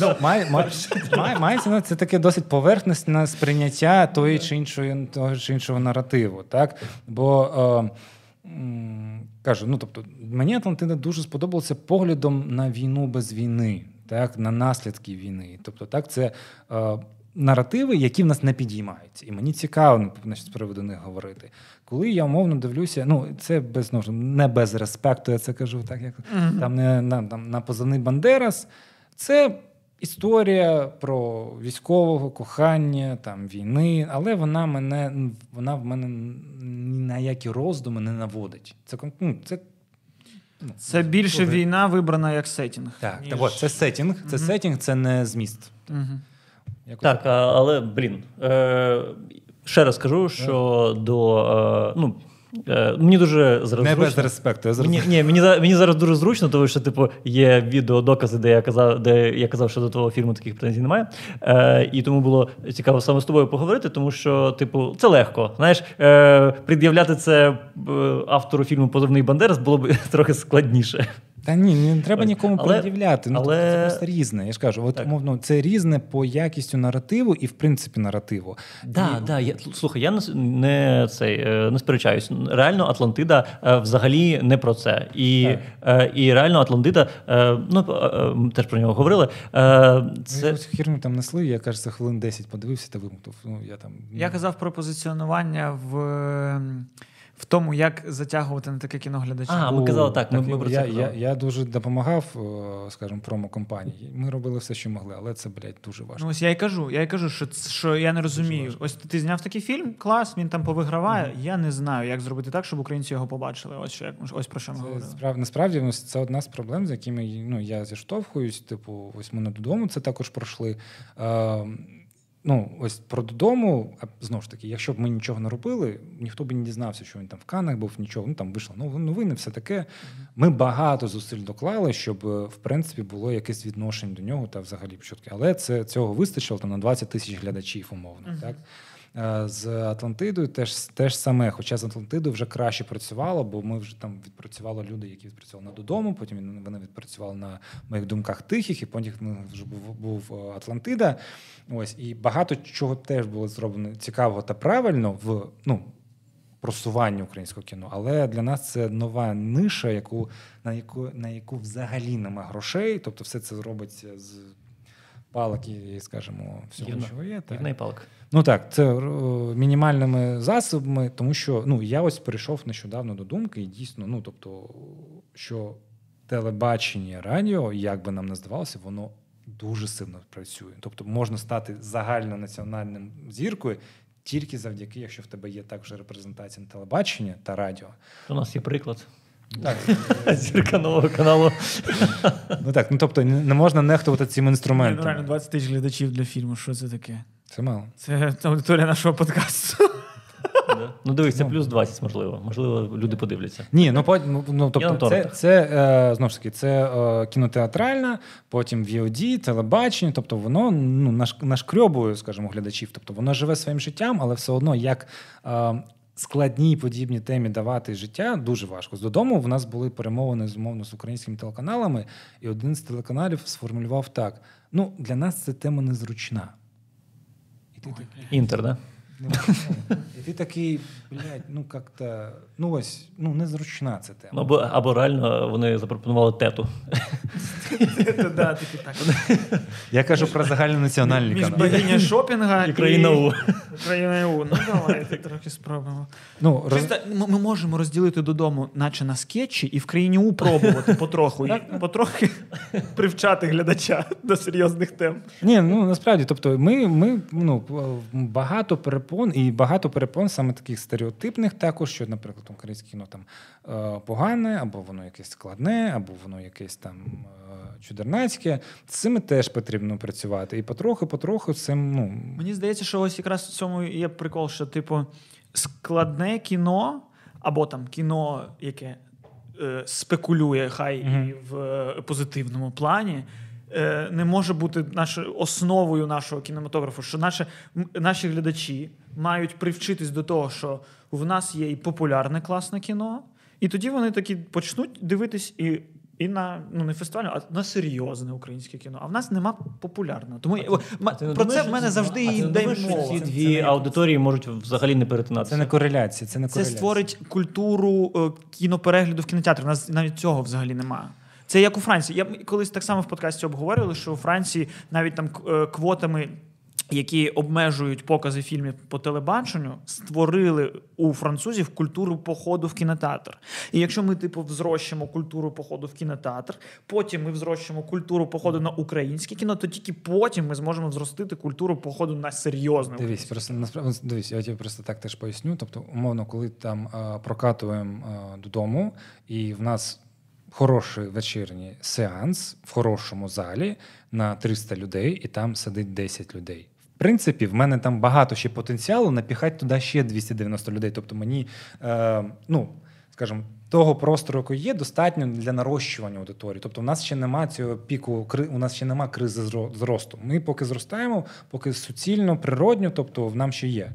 Ну, має, має, Мається ну, це таке досить поверхностне сприйняття тої чи іншої, того чи іншого наративу. Так? Бо е, кажу, ну тобто, мені Атлантида дуже сподобалося поглядом на війну без війни, так? на наслідки війни. Тобто, так, це. Е, Наративи, які в нас не підіймаються, і мені цікаво значить, з приводу них говорити. Коли я умовно дивлюся, ну це без ну, не без респекту, я це кажу, так як mm-hmm. там не на там на позивний Бандерас, це історія про військового кохання, там війни, але вона мене вона в мене ні на які роздуми не наводить. Це ну, це. Ну, це більше війна вибрана як сетінг. Так, ніж... так от, це сетінг, це угу. сетінг, це не зміст. Угу. Так, але блін. Е, Ще раз кажу, що yeah. до. Е, ну, Е, мені дуже зараз Не зручно. без респекту. Я мені, ні, мені мені зараз дуже зручно, тому що типу є відеодокази, де я казав, де я казав, що до твого фільму таких претензій немає. Е, І тому було цікаво саме з тобою поговорити, тому що, типу, це легко. Знаєш, е, пред'являти це е, автору фільму Позивний Бандерас було б *laughs* трохи складніше. Та ні, не треба нікому але, пред'являти. Ну, але... Це просто різне. Я ж кажу, от мовно, це різне по якістю наративу і в принципі наративу. Да, і... да, я, Слухай, я не не, цей, е, не сперечаюсь. Реально, Атлантида е, взагалі не про це. І е, і реально Атлантида, ну теж про нього говорили. Це... Якусь хірню там несли, я за хвилин 10 подивився та вимкнув. Ну, я, там... я казав про позиціонування в в тому, як затягувати на таке кіно глядача. А, ми казали так. Ми, ми про я, я я, дуже допомагав, скажімо, промо-компанії. Ми робили все, що могли, але це, блядь, дуже важко. Ну, ось я і кажу, я і кажу, що що я не розумію. Ось ти зняв такий фільм, клас, він там повиграває. Mm-hmm. Я не знаю, як зробити так, щоб українці його побачили. Ось що ось про що ми говорили. Справ, насправді ну, це одна з проблем, з якими ну, я зіштовхуюсь. Типу, ось ми не додому це також пройшли. Е, Ну, ось про додому, а знову ж таки, якщо б ми нічого не робили, ніхто б не дізнався, що він там в Канах був, нічого. Ну там вийшло новини, все таке. Ми багато зусиль доклали, щоб е, в принципі було якесь відношення до нього та взагалі початки. Але це цього вистачило там на 20 тисяч глядачів, умовно. Uh-huh. так. Е, з Атлантидою теж теж саме, хоча з Атлантидою вже краще працювало, бо ми вже там відпрацювали люди, які відпрацювали на додому. Потім вони відпрацювали на моїх думках тихих, і потім вже був був е, Атлантида. Ось і багато чого теж було зроблено цікавого та правильно в ну. Просування українського кіно, але для нас це нова ниша, яку на яку на яку взагалі нема грошей. Тобто, все це робиться з палок і, скажімо, всього, Гівна. що є. Так. і палок. Ну так, це е, мінімальними засобами, тому що ну я ось прийшов нещодавно до думки, і дійсно, ну тобто, що телебачення, радіо, як би нам не здавалося, воно дуже сильно працює. Тобто можна стати загальнонаціональним зіркою тільки завдяки, якщо в тебе є також репрезентація на телебачення та радіо. У нас є приклад. Так, *laughs* Зірка нового каналу. ну так, ну тобто не можна нехтувати цим ну, інструментом. реально 20 тисяч глядачів для фільму. Що це таке? Це мало. Це аудиторія нашого подкасту. Да. Ну дивись, це плюс 20, можливо. Можливо, люди подивляться. Ні, ну по- ну, ну тобто, це, це е, знову ж таки це е, кінотеатральна, потім VOD, телебачення. Тобто воно ну наш, нашкрьобує, скажімо, глядачів. Тобто воно живе своїм життям, але все одно як. Е, Складній подібній темі давати життя дуже важко. З додому в нас були перемовини зумовно з українськими телеканалами, і один з телеканалів сформулював так: ну для нас ця тема незручна. І ти такий, Інтер, да? І ти такий, блядь, ну як-то, ну ось, ну незручна ця тема. Ну, Або, або реально вони запропонували тету. Так. Я кажу про загальнонаціональний Між канал. богиня шопінга І країна У. Країна У. Ну давайте трохи спробуємо. Ну, роз... Ми, ми можемо розділити додому, наче на скетчі, і в країні У пробувати *laughs* потроху, потрохи привчати глядача до серйозних тем. Ні, ну насправді, тобто, ми, ми ну, багато перепон, і багато перепон саме таких стереотипних, також, що, наприклад, українське кіно там е, погане, або воно якесь складне, або воно якесь там е, чудернацьке. З цими теж потрібно працювати. І потроху, потроху цим, ну. Мені здається, що ось якраз в цьому є прикол, що, типу, складне кіно, або там кіно, яке е, спекулює, хай Мгм. і в е, позитивному плані. Е, Не може бути нашою основою нашого кінематографу, що наші, наші глядачі мають привчитись до того, що в нас є і популярне класне кіно, і тоді вони такі почнуть дивитись і, і на ну не фестивальне, а на серйозне українське кіно. А в нас нема популярного. Тому А ти про думаєш, це в мене завжди а ти і йде думаєш, мова. Ці дві це не- аудиторії можуть взагалі не перетинатися. Це не кореляція, це не Це створить культуру е, кіноперегляду в кінотеатрі. У нас навіть цього взагалі немає. Це як у Франції. Я колись так само в подкасті обговорювали, що у Франції навіть там е, квотами. Які обмежують покази фільмів по телебаченню, створили у французів культуру походу в кінотеатр. І якщо ми, типу, взрощимо культуру походу в кінотеатр, потім ми взрощимо культуру походу на українське кіно, то тільки потім ми зможемо взростити культуру походу на серйозне. Дивись, просто насправді дивись, я тобі просто так теж поясню. Тобто, умовно, коли там а, прокатуємо а, додому, і в нас хороший вечірній сеанс в хорошому залі на 300 людей, і там сидить 10 людей. В принципі, в мене там багато ще потенціалу напіхати туди ще 290 людей. Тобто мені, е, ну, скажімо, того простору, який є, достатньо для нарощування аудиторії. Тобто, в нас ще немає цього піку, у нас ще немає кризи зросту. Ми поки зростаємо, поки суцільно, природньо, тобто в нам ще є.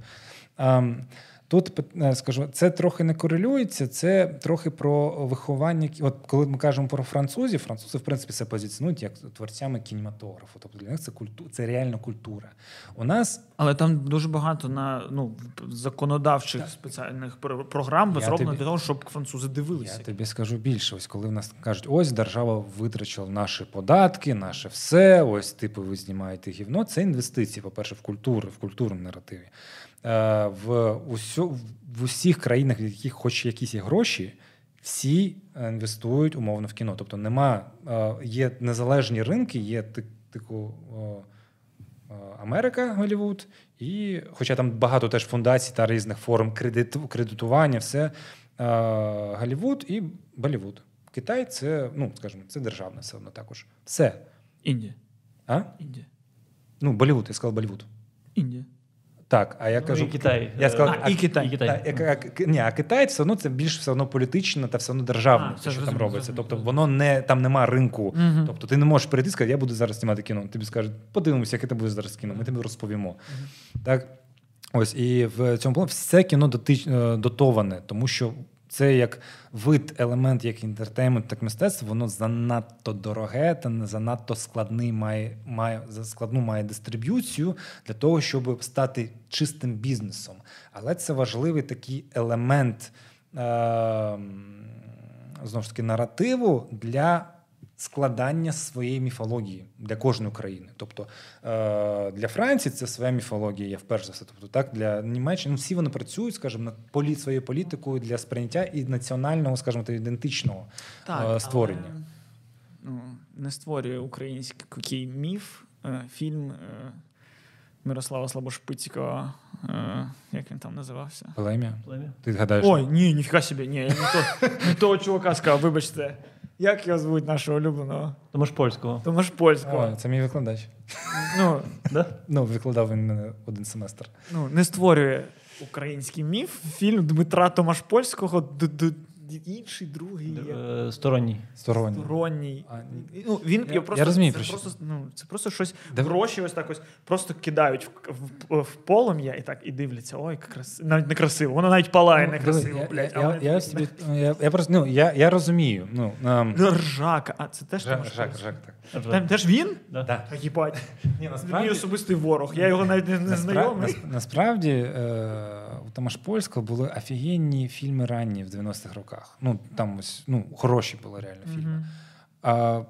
Ем, Тут е, скажу, це трохи не корелюється, це трохи про виховання. От коли ми кажемо про французів, французи в принципі це позиціонують як творцями кінематографу. Тобто для них це культу, це реально культура. У нас Але там дуже багато на ну законодавчих спеціальних програм Я зроблено тобі- для того, щоб французи дивилися. Я тобі скажу більше. Ось коли в нас кажуть, ось держава витрачила наші податки, наше все. Ось типу, ви знімаєте гівно. Це інвестиції, по-перше, в культуру, в культурному наративі. Е, в, усьо, в усіх країнах, в яких хоч якісь є гроші, всі інвестують умовно в кіно. Тобто нема, е, є незалежні ринки, є ти- типу. Америка, Голлівуд, і хоча там багато теж фундацій та різних форм кредиту, кредитування, все е, Голлівуд і Болівуд. Китай це, ну скажімо, це державне все одно також. Все. Індія. А? Індія. Ну, Болівуд, я сказав Болівуд. Індія. Так, а я Ну, кажу і Китай. Я сказав, А, і Китай. І Китай. Та, як- як- ні, а Китай все одно це більш все одно політично та все одно державне, А, що там робиться. Тобто воно не там нема ринку. Угу. Тобто ти не можеш прийти і сказати, я буду зараз знімати кіно. Тобі скажуть, подивимося, яке ти будеш зараз кіно. Ми тобі розповімо. Так. Ось і в цьому плані все кіно дотич, е, дотоване, тому що це як вид, елемент, як інтертеймент, так мистецтво, воно занадто дороге та не занадто складний має, має складну має дистриб'юцію для того, щоб стати чистим бізнесом. Але це важливий такий елемент е, знову ж таки наративу для складання своєї міфології для кожної країни. Тобто е, для Франції це своя міфологія, є вперше за все. Тобто, так для Німеччини ну, всі вони працюють, скажімо, над полі своєю політикою для сприйняття і національного, скажімо, та ідентичного е, створення. але ну, не створює український міф, е, фільм Мирослава Слабошпицького, е, як він там називався? Плем'я. Плем'я? Ти згадаєш? Ой, ні, ніфіга собі, ні, я не, то, не того чувака сказав, вибачте. Як його звуть нашого улюбленого? Тому ж польського. Тому ж польського. О, це мій викладач. Ну, Да? Ну, викладав він мене один семестр. ну, не створює український міф, фільм Дмитра Томашпольського, інший, другий, є. Е, Сторонній. Сторонній. сторонній. А, Ну, він Я- я, просто, я розумію, це, про що. просто, ну, це просто щось Де- гроші ось так ось просто кидають в, в, в полум'я і так і дивляться. Ой, як красиво. Навіть не красиво. Воно навіть палає Ну, некрасиво, блядь. Я, я, я, *laughs* собі, я, я, просто, ну, я, я розумію. Ну, ем, Ну, Ржака, а це теж Жак, Томашпольський? Жак, Жак, так. Там теж він? Да. Да. Так, їбать. Ні, Це мій особистий ворог. Я його навіть не, не знайомий. Насправді е, у Тамаш Польського були офігенні фільми ранні в 90-х роках. Ну, там ось, ну, хороші були реально фільми. А,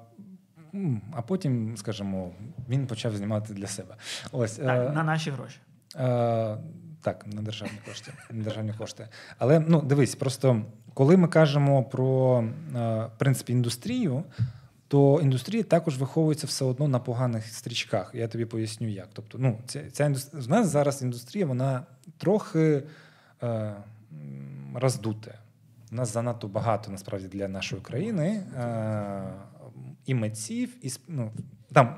а потім, скажімо, він почав знімати для себе. Ось, е, Так, на наші гроші. Е, так, на державні кошти. На державні кошти. Але ну, дивись, просто коли ми кажемо про е, в принципі, індустрію, то індустрія також виховується все одно на поганих стрічках. Я тобі поясню, як. Тобто, ну, ця, ця індустрія, в нас зараз індустрія, вона трохи е, роздута. У нас занадто багато насправді для нашої країни е, і митців, і ну, там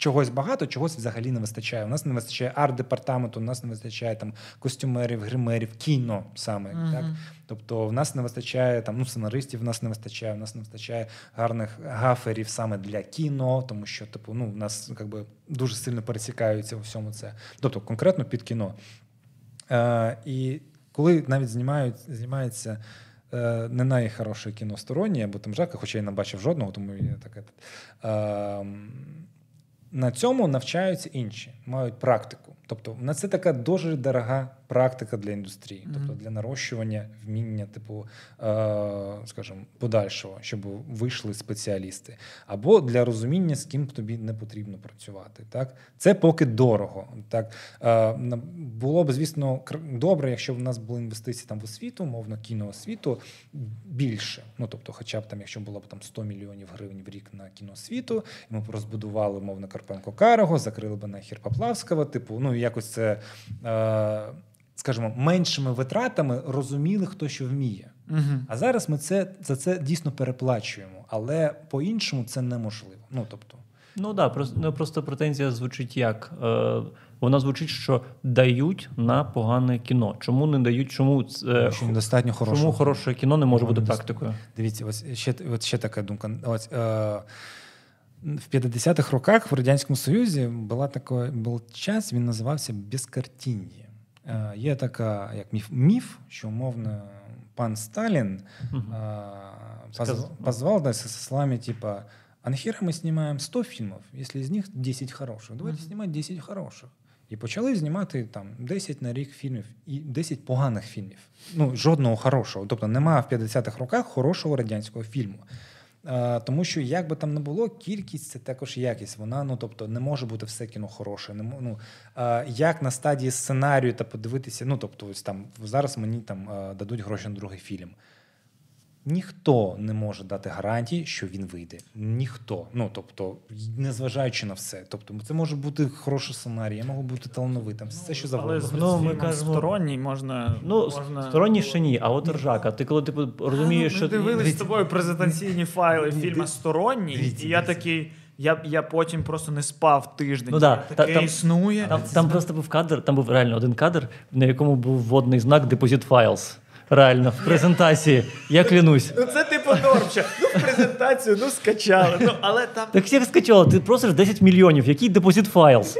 чогось багато, чогось взагалі не вистачає. У нас не вистачає арт-департаменту, у нас не вистачає там костюмерів, гримерів, кіно саме. Мгм. Так? Тобто в нас не вистачає там ну, сценаристів, в нас не вистачає, в нас не вистачає гарних гаферів саме для кіно, тому що типу, ну, у нас якби, дуже сильно пересікаються у всьому це. Тобто конкретно під кіно. Е, і коли навіть знімають, знімається е, не найхороше кіно стороннє, або там жака, хоча я не бачив жодного, тому я таке. Е, на цьому навчаються інші, мають практику. Тобто, на це така дуже дорога практика для індустрії, Мгм. тобто для нарощування вміння, типу, е, скажімо, подальшого, щоб вийшли спеціалісти, або для розуміння, з ким тобі не потрібно працювати. Так, це поки дорого. Так е, було б, звісно, добре, якщо б в нас були інвестиції там в освіту, мовно кіноосвіту більше. Ну тобто, хоча б там, якщо було б там 100 мільйонів гривень в рік на кіноосвіту, і ми б розбудували мовно Карпенко Карого, закрили б нахер Поплавського, типу, ну якось це. Е, Скажімо, меншими витратами розуміли, хто що вміє. Мгм. А зараз ми це за це дійсно переплачуємо, але по-іншому це неможливо. Ну тобто, Ну да, просто, ну, просто претензія звучить як. Е, вона звучить, що дають на погане кіно. Чому не дають? Чому це що недостатньо хорошого. чому хороше кіно не може Чому бути недостатньо? практикою? Дивіться, ось ще, от ще така думка. Ось, е, в 50-х роках в Радянському Союзі була така, був час, він називався безкартін'я. Е, є така як міф, міф, що умовно пан Сталін Мгм. э, Сказал. позвал да, со словами типа «А нахера мы снимаем 100 фільмів, якщо з них 10 хороших? Давайте Мгм. знімати 10 хороших». І почали знімати там 10 на рік фільмів і 10 поганих фільмів. Ну, жодного хорошого. Тобто немає в 50-х роках хорошого радянського фільму. Тому що як би там не було, кількість це також якість. Вона ну тобто не може бути все кіно хороше. Не ну, як на стадії сценарію та подивитися, ну тобто, ось там зараз мені там дадуть гроші на другий фільм. Ніхто не може дати гарантії, що він вийде. Ніхто. Ну тобто, незважаючи на все. Тобто, це може бути хороший сценарій, я можу бути талановитим, все що завгодно. з Ну, ми кажемо- сторонній можна. Ну, можна... сторонні ще ні, а от ржака. Ти коли типу розумієш, А, ну, що ми дивились з тобою презентаційні файли Ні, фільму ди- Сторонній, дивіться, і я такий. Я, я потім просто не спав тиждень. Ну да, таке там- існує. Там, там просто був кадр, там був реально один кадр, на якому був вводний знак Deposit Files. Реально, в презентації. Я клянусь. Ну це типу нормча. Ну, в презентацію, ну скачали. Ну, але там Так як скачало, ти просиш 10 мільйонів, який Deposit Files?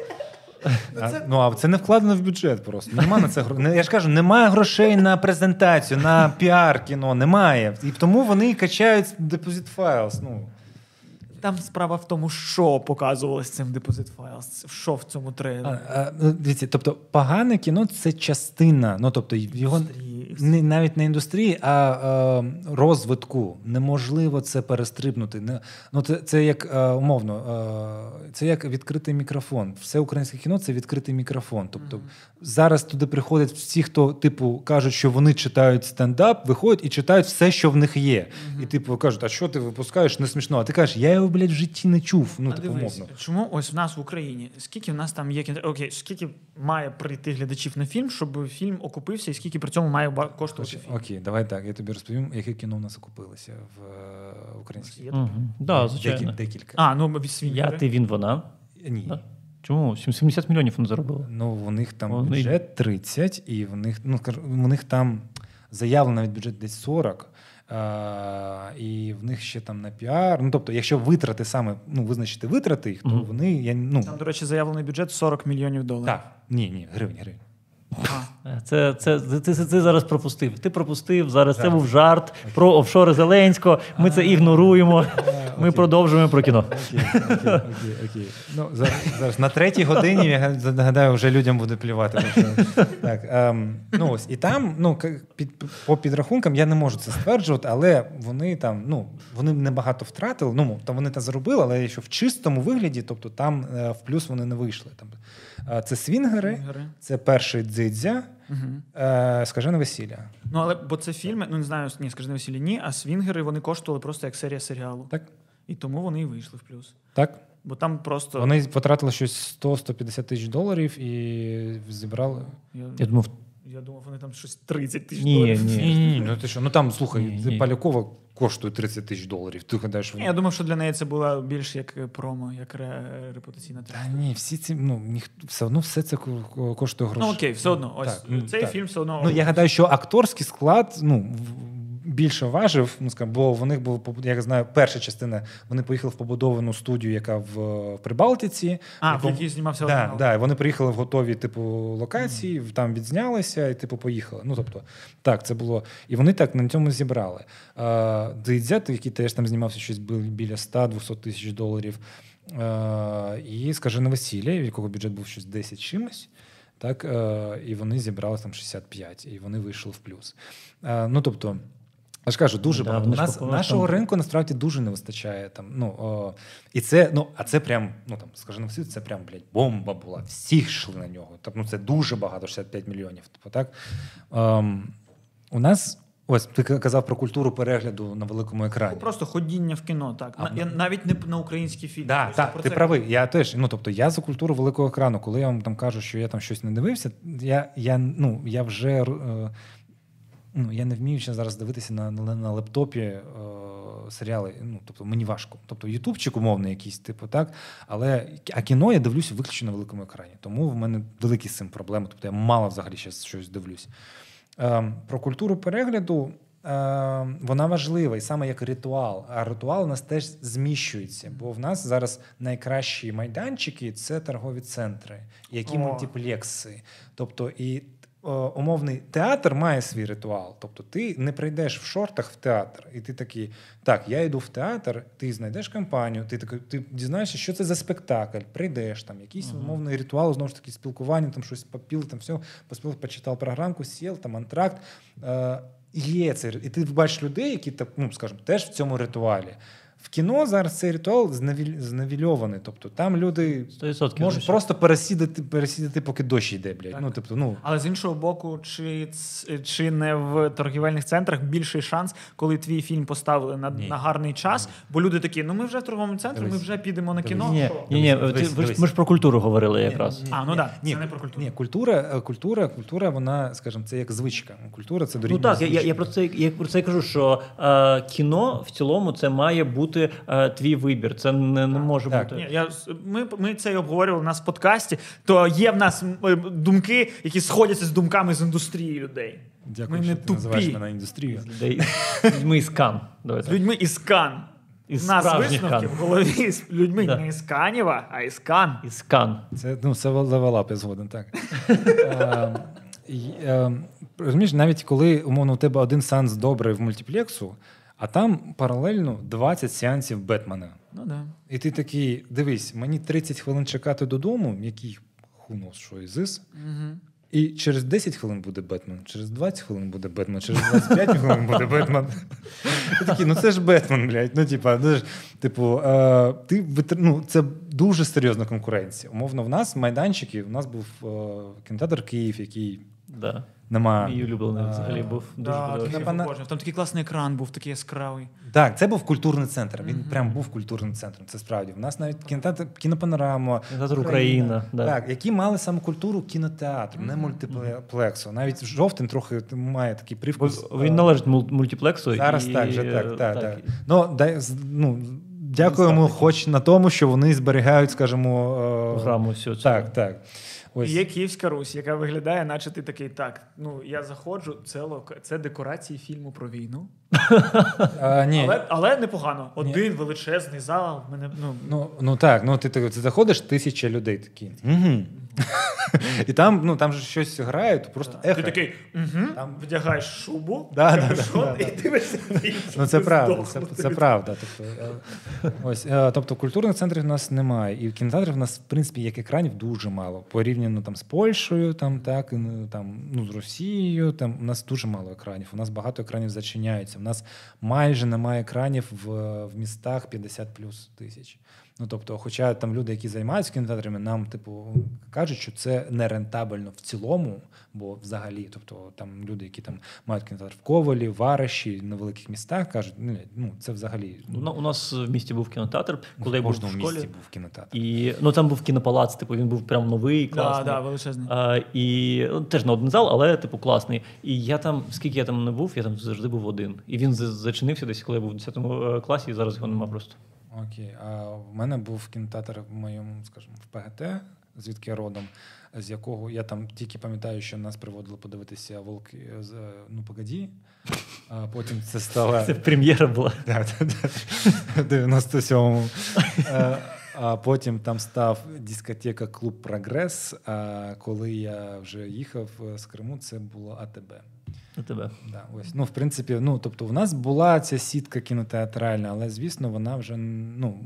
А, ну а це не вкладено в бюджет просто. Нема на це Я ж кажу, немає грошей на презентацію, на піар кіно, немає. І тому вони качають Deposit Files. Ну. Там справа в тому, що показувалось цим Deposit Files, що в цьому трейлері. а, ну, дивіться, тобто, погане кіно це частина. Ну, тобто, його індустрії. Не, навіть не індустрії, а е, розвитку. Неможливо це перестрибнути. Не, ну, це, це як е, умовно, е, це як відкритий мікрофон. Все українське кіно це відкритий мікрофон. Тобто зараз туди приходять всі, хто типу кажуть, що вони читають стендап, виходять і читають все, що в них є. І типу кажуть, а що ти випускаєш не смішно? А ти кажеш, я його, блядь, в житті не чув. Ну, а типу, дивись, умовно. чому ось в нас в Україні? Скільки в нас там є Окей, скільки має прийти глядачів на фільм, щоб фільм окупився, і скільки при цьому має коштувати фільм? Окей, давай так. Я тобі розповім, яке кіно у нас окупилося в е, українській. Угу. Да, звичайно. Декіль- декілька. А, ну від. Я, ти, він, вона. Ні. Да? Чому? 70 мільйонів вони заробили. Ну, у них там Вони- бюджет 30, і в них, ну, у них там заявлено навіть бюджет десь 40. А, і в них ще там на піар. Ну, тобто, якщо витрати саме, ну, визначити витрати їх, то Мгм. вони. Я, ну, Там, до речі, заявлений бюджет 40 мільйонів доларів. так, ні, ні, гривень, гривень. Е, Це, це, ти, ти, ти зараз пропустив. Ти пропустив зараз. Це був жарт про офшори Зеленського. Ми це ігноруємо. Ми продовжуємо про кіно. Окей, окей, окей. Ну, зараз, зараз на третій годині, я нагадаю, вже людям буде плювати. Так, ем, ну, ось, і там, ну, під, по підрахункам, я не можу це стверджувати, але вони там, ну, вони небагато втратили, ну, там вони та заробили, але що в чистому вигляді, тобто там е, в плюс вони не вийшли. Там, це свінгери, свінгери. це перший дзидзя, угу. е, скажене весілля. Ну, але бо це фільми, ну не знаю, ні, скажи на весіллі, ні, а свінгери вони коштували просто як серія серіалу. Так? І тому вони і вийшли в плюс. Так? Бо там просто. Вони потратили щось 100-150 тисяч доларів і зібрали. Я, Я думав, я думав, вони там щось 30 тисяч Ні, доларів. ні. Ні, ні, ну ти що, ну там слухай, Ні, ні. Полякова коштує 30 тисяч доларів. Ти гадаєш, Ні, Я думав, що для неї це була більш як промо, як ре- репутаційна Та ні, всі ці ну ніхто все одно все це ко- ко- коштує грошей. Ну окей, все одно. Ось Так, цей так. фільм все одно. Ну я гадаю, що акторський склад ну в- більше важив, ну скажімо, бо в них був я знаю, перша частина. Вони поїхали в побудовану студію, яка в, Прибалтиці. а, в якій знімався Да, оригінал. да, і вони приїхали в готові, типу, локації, там відзнялися і, типу, поїхали. Ну, тобто, так, це було. І вони так на цьому зібрали. А, який теж там знімався щось біля 100-200 тисяч доларів. І скажене весілля, в якого бюджет був щось 10 чимось. Так, і вони зібрали там 65, і вони вийшли в плюс. Ну, тобто, я ж кажу, дуже Да, багато. У нас, нашого там. ринку насправді дуже не вистачає. Там, ну, о, і це, ну, а це прям, ну там, скажімо, всі, це прям, блядь, бомба була. Всі йшли на нього. Так, ну, це дуже багато, 65 мільйонів. Типу, так? Ем, у нас, ось ти казав про культуру перегляду на великому екрані. Просто ходіння в кіно, так. А, На- я, навіть не на український фільм. Да, так, ти це- правий. Я теж, ну тобто, я за культуру великого екрану. Коли я вам там кажу, що я там щось не дивився, я, я, ну, я вже е, ну, я не вмію ще зараз дивитися на, на, на лептопі е, серіали. Ну, тобто мені важко. Тобто, ютубчик умовний якийсь, типу, так. Але а кіно я дивлюся виключно на великому екрані. Тому в мене великі з цим проблеми. Тобто я мало взагалі ще щось дивлюсь. Е, про культуру перегляду. Е, вона важлива і саме як ритуал. А ритуал у нас теж зміщується, бо в нас зараз найкращі майданчики це торгові центри, які О. мультиплекси. Тобто, і умовний театр має свій ритуал. Тобто, ти не прийдеш в шортах в театр, і ти такий: так, я йду в театр, ти знайдеш компанію, ти такий, ти дізнаєшся, що це за спектакль, прийдеш там, якийсь умовний ритуал, знову ж таки, спілкування, там щось попіл, там все, поспіл, почитав програмку, сіл, там антракт. Е, Є це, і ти бачиш людей, які так, ну скажімо, теж в цьому ритуалі. В кіно зараз цей ритуал зневіль- зневільований. Тобто там люди 100% можуть просто пересідати, пересідати, поки дощ йде, блядь. Так. Ну, тобто, ну, Але з іншого боку, чи, чи не в торгівельних центрах більший шанс, коли твій фільм поставили на, Ні. на гарний час, бо люди такі, ну ми вже в торговому центрі, ми вже підемо на кіно. Ні, ні, ні, Дивись, ти- ви дивись. ми ж про культуру говорили якраз. А, ну да, це не про культуру. Ні, культура, е, культура, культура, вона, скажімо, це як звичка. Культура це Ну так, я, я, я про це я про це кажу, що е, кіно в цілому це має бути е, твій вибір. Це не, не може Так. бути. Ні, я, ми, ми це й обговорювали у нас в подкасті, то є в нас е, думки, які сходяться з думками з індустрії людей. Дякую, ми що не ти називаєш мене індустрією. З людей людьми із кан. Давай З так. людьми із Кан. Із нас висновки Кан. в голові з людьми Да. не із Канєва, а із Кан. Із Кан. Це, ну, це level up, я згоден, так. *laughs* Е, і, е, Розумієш, навіть коли, умовно, у тебе один сеанс добрий в мультиплексу, а там паралельно 20 сеансів Бетмена. Ну да. І ти такий, дивись, мені 30 хвилин чекати "Додому", який who knows, що is this. Угу. І через 10 хвилин буде Бетмен, через 20 хвилин буде Бетмен, через 25 хвилин буде Бетмен. І такі, ну це ж Бетмен, блядь. Ну, типа, ну, ж, типу, е, ти ну, це дуже серйозна конкуренція. Умовно, в нас майданчики, у нас був е, кінотеатр Київ, який Да. Нема. Мій улюблений А, взагалі був дуже Да, подобається. такий Там такий класний екран був, такий яскравий. Так, це був культурний центр. Він Мгм. прям був культурним центром. Це справді. У нас навіть кінотеатр кінопанорама. Кінотеатр Україна, да. Так, які мали саме культуру кінотеатру, не Мгм. мультиплексу. Навіть жовтень трохи має такий Бо привкус. Він е, належить мультиплексу. Зараз і, так, вже так, е, так, так. Ну, дай, ну, дякуємо, хоч на тому, що вони зберігають, скажімо, е, Програму всю цю. Так, так. Ось. Є Київська Русь, яка виглядає, наче ти такий, так, ну я заходжу, це, лок... це декорації фільму про війну. *laughs* А, ні. Але, але непогано. Один величезний зал. Мене, ну, Ну, ну так, ну ти, ти, ти заходиш, тисяча людей такі. Угу. *laughs* І там, ну, там же щось грає, то просто ти ехо. такий угу, Там- вдягаєш шубу, Да, да, капюшон да, да, і дивишся. *laughs* Ну, це правда, це, це правда. Тобто, е, ось, е, тобто культурних центрів в нас немає. І в кінотеатрів в нас, в принципі, як екранів дуже мало. Порівняно там з Польщею, там, так, ну, там, ну, з Росією, там у нас дуже мало екранів. У нас багато екранів зачиняються. У нас майже немає екранів в, в містах 50 плюс тисяч. Ну, тобто, хоча там люди, які займаються кінотеатрами, нам, типу, кажуть, що це не рентабельно в цілому, бо взагалі, тобто там люди, які там мають кінотеатр в Ковалі, в Вараші, на великих містах, кажуть, ну, ну це взагалі У на- У нас в місті був кінотеатр, коли я був в кожному школі. місті був кінотеатр. І ну там був кінопалац, типу він був прям новий, Да, класний. да, величезний. А, і ну, теж на один зал, але типу класний. І я там, скільки я там не був, я там завжди був один. І він за- зачинився десь, коли я був в 10 класі, і зараз його нема просто. Окей. А в мене був кінотеатр в моєму, скажімо, в ПГТ, звідки я родом, з якого я там тільки пам'ятаю, що нас приводили подивитися волки з е, ну погоді. А потім це стало. Це прем'єра була. *laughs* В 97-му. Е, А потім там став дискотека Клуб Прогрес. А коли я вже їхав е, з Криму, це було АТБ. На тебе. Да, ось. Ну, в принципі, ну, тобто, в нас була ця сітка кінотеатральна, але, звісно, вона вже ну,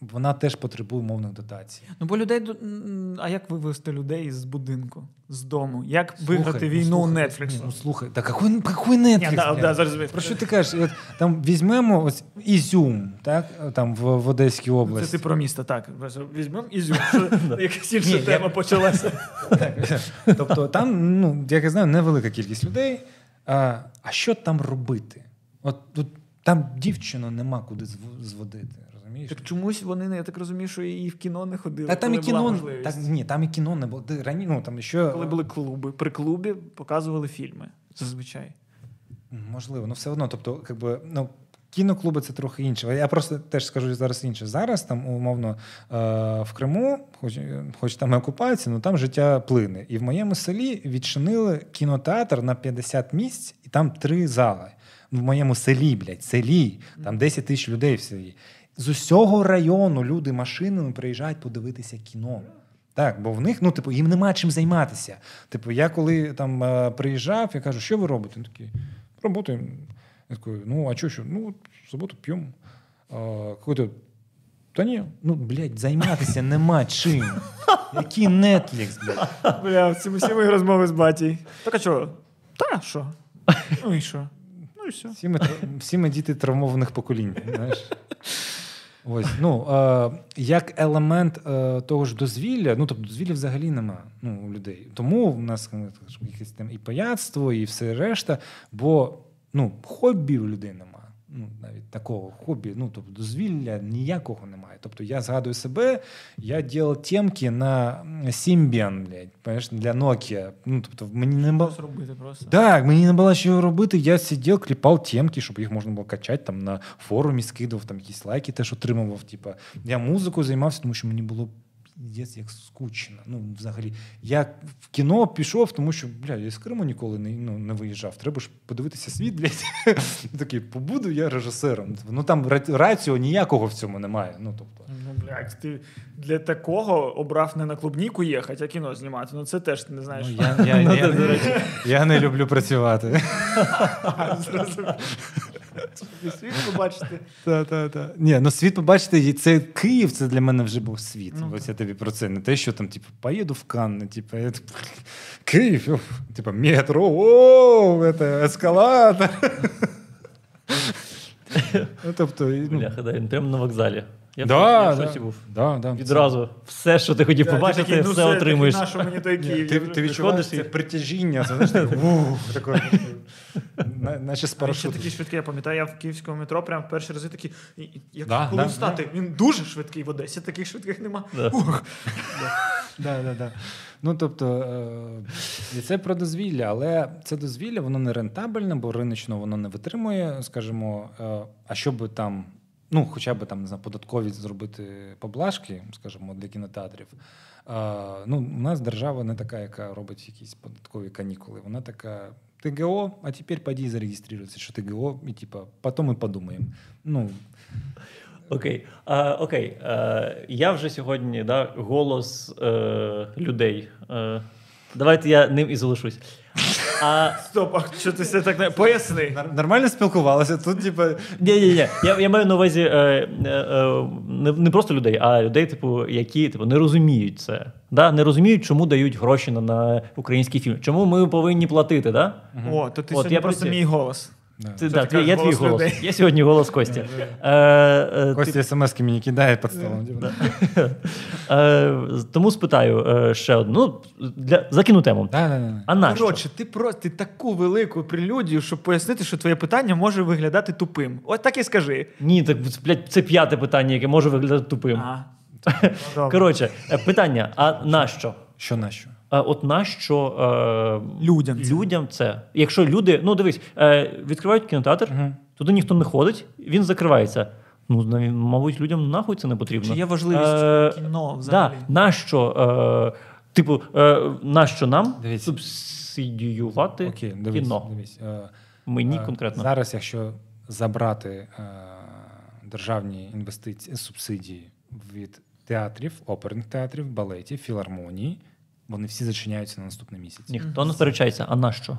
вона теж потребує мовних дотацій. Ну, бо людей. А як вивести людей з будинку, з дому? Як Слухай, виграти ну, війну у Netflix? ні, Ну, слухай, та какой, какой Netflix? Да, да, зараз Про що ти кажеш? От, там візьмемо ось Ізюм, так? Там в, в Одеській Це ти про місто, так. Візьмемо ізюм. *laughs* Якась інша тема почалася. *laughs* Тобто там, ну, як я знаю, невелика кількість людей. А, що там робити? От тут там дівчину нема куди зв- зводити, розумієш? Так чомусь вони, я так розумію, що і в кіно не ходили. Та там і кіно, так, ні, там і кіно не було. Рані, ну, там ще, Коли були клуби. При клубі показували фільми зазвичай. Можливо, ну все одно. Тобто, якби, ну, кіноклуби це трохи інше. Я просто теж скажу зараз інше. Зараз там, умовно, е, в Криму, хоч, хоч там і окупація, ну там життя плине. І в моєму селі відчинили кінотеатр на 50 місць, і там три зали. В моєму селі, блядь, селі, там 10 тисяч людей в селі. З усього району люди машинами приїжджають подивитися кіно. Так, бо в них, ну, типу, їм нема чим займатися. Типу, я коли там е, приїжджав, я кажу, що ви робите? Він такий, работаем. Я такой, ну, а що, що? Ну, от в суботу п'ємо. Какой-то, та ні, ну, блядь, займатися нема чим. Який Netflix, блядь. *laughs* Бля, це всі мої розмови з батьком. Так а чого? Та що? Ну і що? Ну і все. Всі ми, всі ми діти травмованих поколінь, знаєш. Ось, ну, е, як елемент е, того ж дозвілля, ну тобто дозвілля взагалі нема ну, у людей. Тому в нас ну, якесь там і паяцтво, і все решта, бо ну, хобі у людей нема. Ну, навіть такого хобі, ну тобто дозвілля ніякого немає. Тобто я згадую себе, я робив темки на Symbian, блядь, понимаєш, для Nokia. Ну, тобто мені не було. Що зробити просто? Так, мені не було що робити. Я сидів, кліпав темки, щоб їх можна було качати там на форумі, скидував там якісь лайки, теж отримував. Типа, я музикою займався, тому що мені було піздець, як скучно. Ну, взагалі, я в кіно пішов, тому що бля, я з Криму ніколи не, ну, не виїжджав. Треба ж подивитися світ, блядь. *laughs* Такий, побуду я режисером. Ну там ра- раціо ніякого в цьому немає. Ну, тобто. Ну, блядь, ти для такого обрав не на клубніку їхати, а кіно знімати. Ну це теж не знаєш. Ну, я, я, *laughs* я, я, я не люблю працювати. *laughs* Світ побачити. Та, та, та. Ні, ну світ побачите, це Київ, це для мене вже був світ. Ну, Ось я тобі про це. Не те, що там, типу, поїду в Канни, типу, я, *laughs* Київ, типу, метро, о, це ескалатор. ну, тобто, ну, Бляха, да, він прямо на вокзалі. Я, да, в да, шоці був. Да, да, Відразу все, що ти хотів побачити, ну все отримуєш. На що мені той Ні, Київ? ти, ти відчуваєш це і- притяжіння, це знаєш, так, *laughs* ух, таке, наче з А ще парашутом. такий швидкий, я пам'ятаю, я в київському метро прям в перші рази такий, як Да, коли да, встати, він дуже швидкий в Одесі, таких швидких нема. Да. Ух. Да, да, да. Ну, тобто, е, і це про дозвілля, але це дозвілля, воно не рентабельне, бо риночно воно не витримує, скажімо, е, а щоб там, ну, хоча б там, не знаю, податкові зробити поблажки, скажімо, для кінотеатрів. е, Ну, у нас держава не така, яка робить якісь податкові канікули. Вона така. ТГО, а тепер поди зареєструйся, що ТГО, і типа, потім мы подумаємо. Ну, Окей. А, окей. А, я вже сьогодні да, голос е, людей. Е, давайте я ним і залишусь. А, Стоп, а що ти все так не поясни? нар- нормально спілкувалися, тут, типу... ні, ні, ні. Я, я маю на увазі е, е, е, не, не просто людей, а людей, типу, які типу, не розуміють це. Да? Не розуміють, чому дають гроші на, на український фільм. Чому ми повинні платити, да? О, то ти От, сьогодні я просто мій голос. Да. Ти, да, ти я твій голос голос. людей? Я сьогодні голос Кості. *laughs* Е, е, Костя смс-ки мені кидає під столом. *laughs* Е, тому спитаю е, ще одну ну, для закину тему. Да, да, да. А нащо? Коротше, ти просто ти таку велику прелюдію, щоб пояснити, що твоє питання може виглядати тупим. От так і скажи. Ні, так блядь, це п'яте питання, яке може виглядати тупим. А. *laughs* Коротше, е, питання: а нащо? Що на що? А от нащо е, Людям це. людям це? Якщо люди, ну дивись, е, відкривають кінотеатр, туди ніхто не ходить, він закривається. Ну, мабуть, людям нахуй це не потрібно. Чи є важливість Е, кіно взагалі? Да, нащо, е, типу, е, нащо нам Дивіться. субсидіювати Окей, дивись, кіно? дивись. Е, Мені е, конкретно. Зараз, якщо забрати е, державні інвестиції, субсидії від театрів, оперних театрів, балетів, філармонії, вони всі зачиняються на наступний місяць. Ніхто не сперечається, а нащо?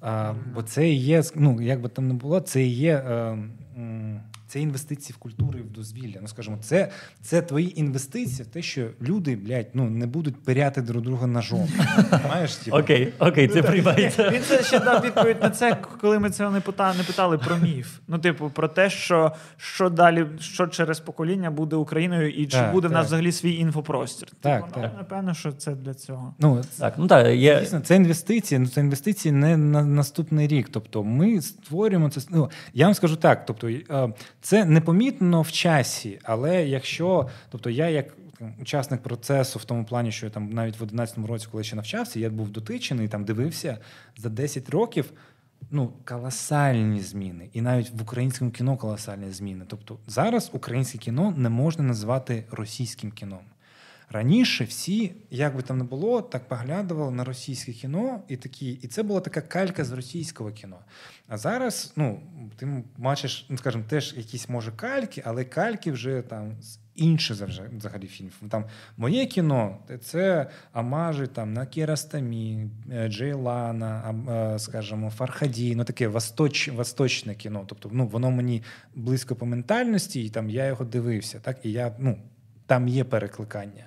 А, бо це і є, ну як би там не було, це і є. Е, це інвестиції в культуру і в дозвілля. Ну скажімо, це, це твої інвестиції в те, що люди, блядь, ну не будуть пиряти друг друга ножом. Знаєш, типу? Окей, окей, це приймається. Він це ще дав відповідь на це, коли ми це не питали, не питали про міф. Ну, типу, про те, що, що далі, що через покоління буде Україною, і чи Так, буде в нас взагалі свій інфопростір. Так, типу, так. Напевно, що це для цього. Ну, Так, ну так, є. Дійсно, це інвестиції. Ну це інвестиції не на наступний рік. Тобто, ми створюємо це. Ну я вам скажу так. Тобто, е, це непомітно в часі, але якщо, тобто, я як. Учасник процесу в тому плані, що я там навіть в 11-му році, коли ще навчався, я був дотичений, там дивився за 10 років. Ну, колосальні зміни, і навіть в українському кіно колосальні зміни. Тобто зараз українське кіно не можна назвати російським кіном. Раніше всі, як би там не було, так поглядували на російське кіно, і такі, і це була така калька з російського кіно. А зараз, ну, ти бачиш, ну скажімо, теж якісь може кальки, але кальки вже там інше взагалі фільм. Там моє кіно це омажі там на Кіаростамі, е, Джейлана, е, скажімо, Фархаді, ну таке восточ, восточне кіно. Тобто, ну воно мені близько по ментальності, і там я його дивився. Так, і я ну там є перекликання.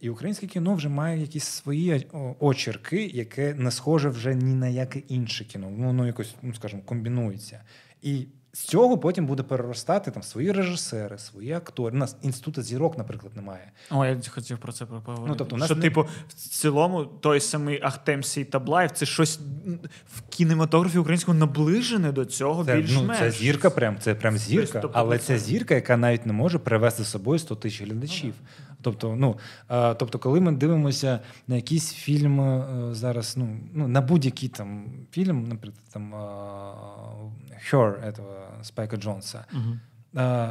І українське кіно вже має якісь свої о, очерки, яке не схоже вже ні на яке інше кіно. Воно якось, ну скажімо, комбінується. І з цього потім буде переростати там свої режисери, свої актори. У нас інституту зірок, наприклад, немає. О, я хотів про це поговорити. Ну, тобто, у нас що, не- типу, в цілому, той самий Ахтем Сій Таблаєв, це щось в кінематографі українському наближене до цього Це, ну, більш-менш. це зірка, прям це прям зірка, Тобто, але це- зірка, яка навіть не може привезти з собою 100 тисяч глядачів. Тобто, ну е, тобто, коли ми дивимося на якийсь фільм е, зараз, ну ну на будь-який там фільм, наприклад, там е, Her, этого Спайка Джонса. е,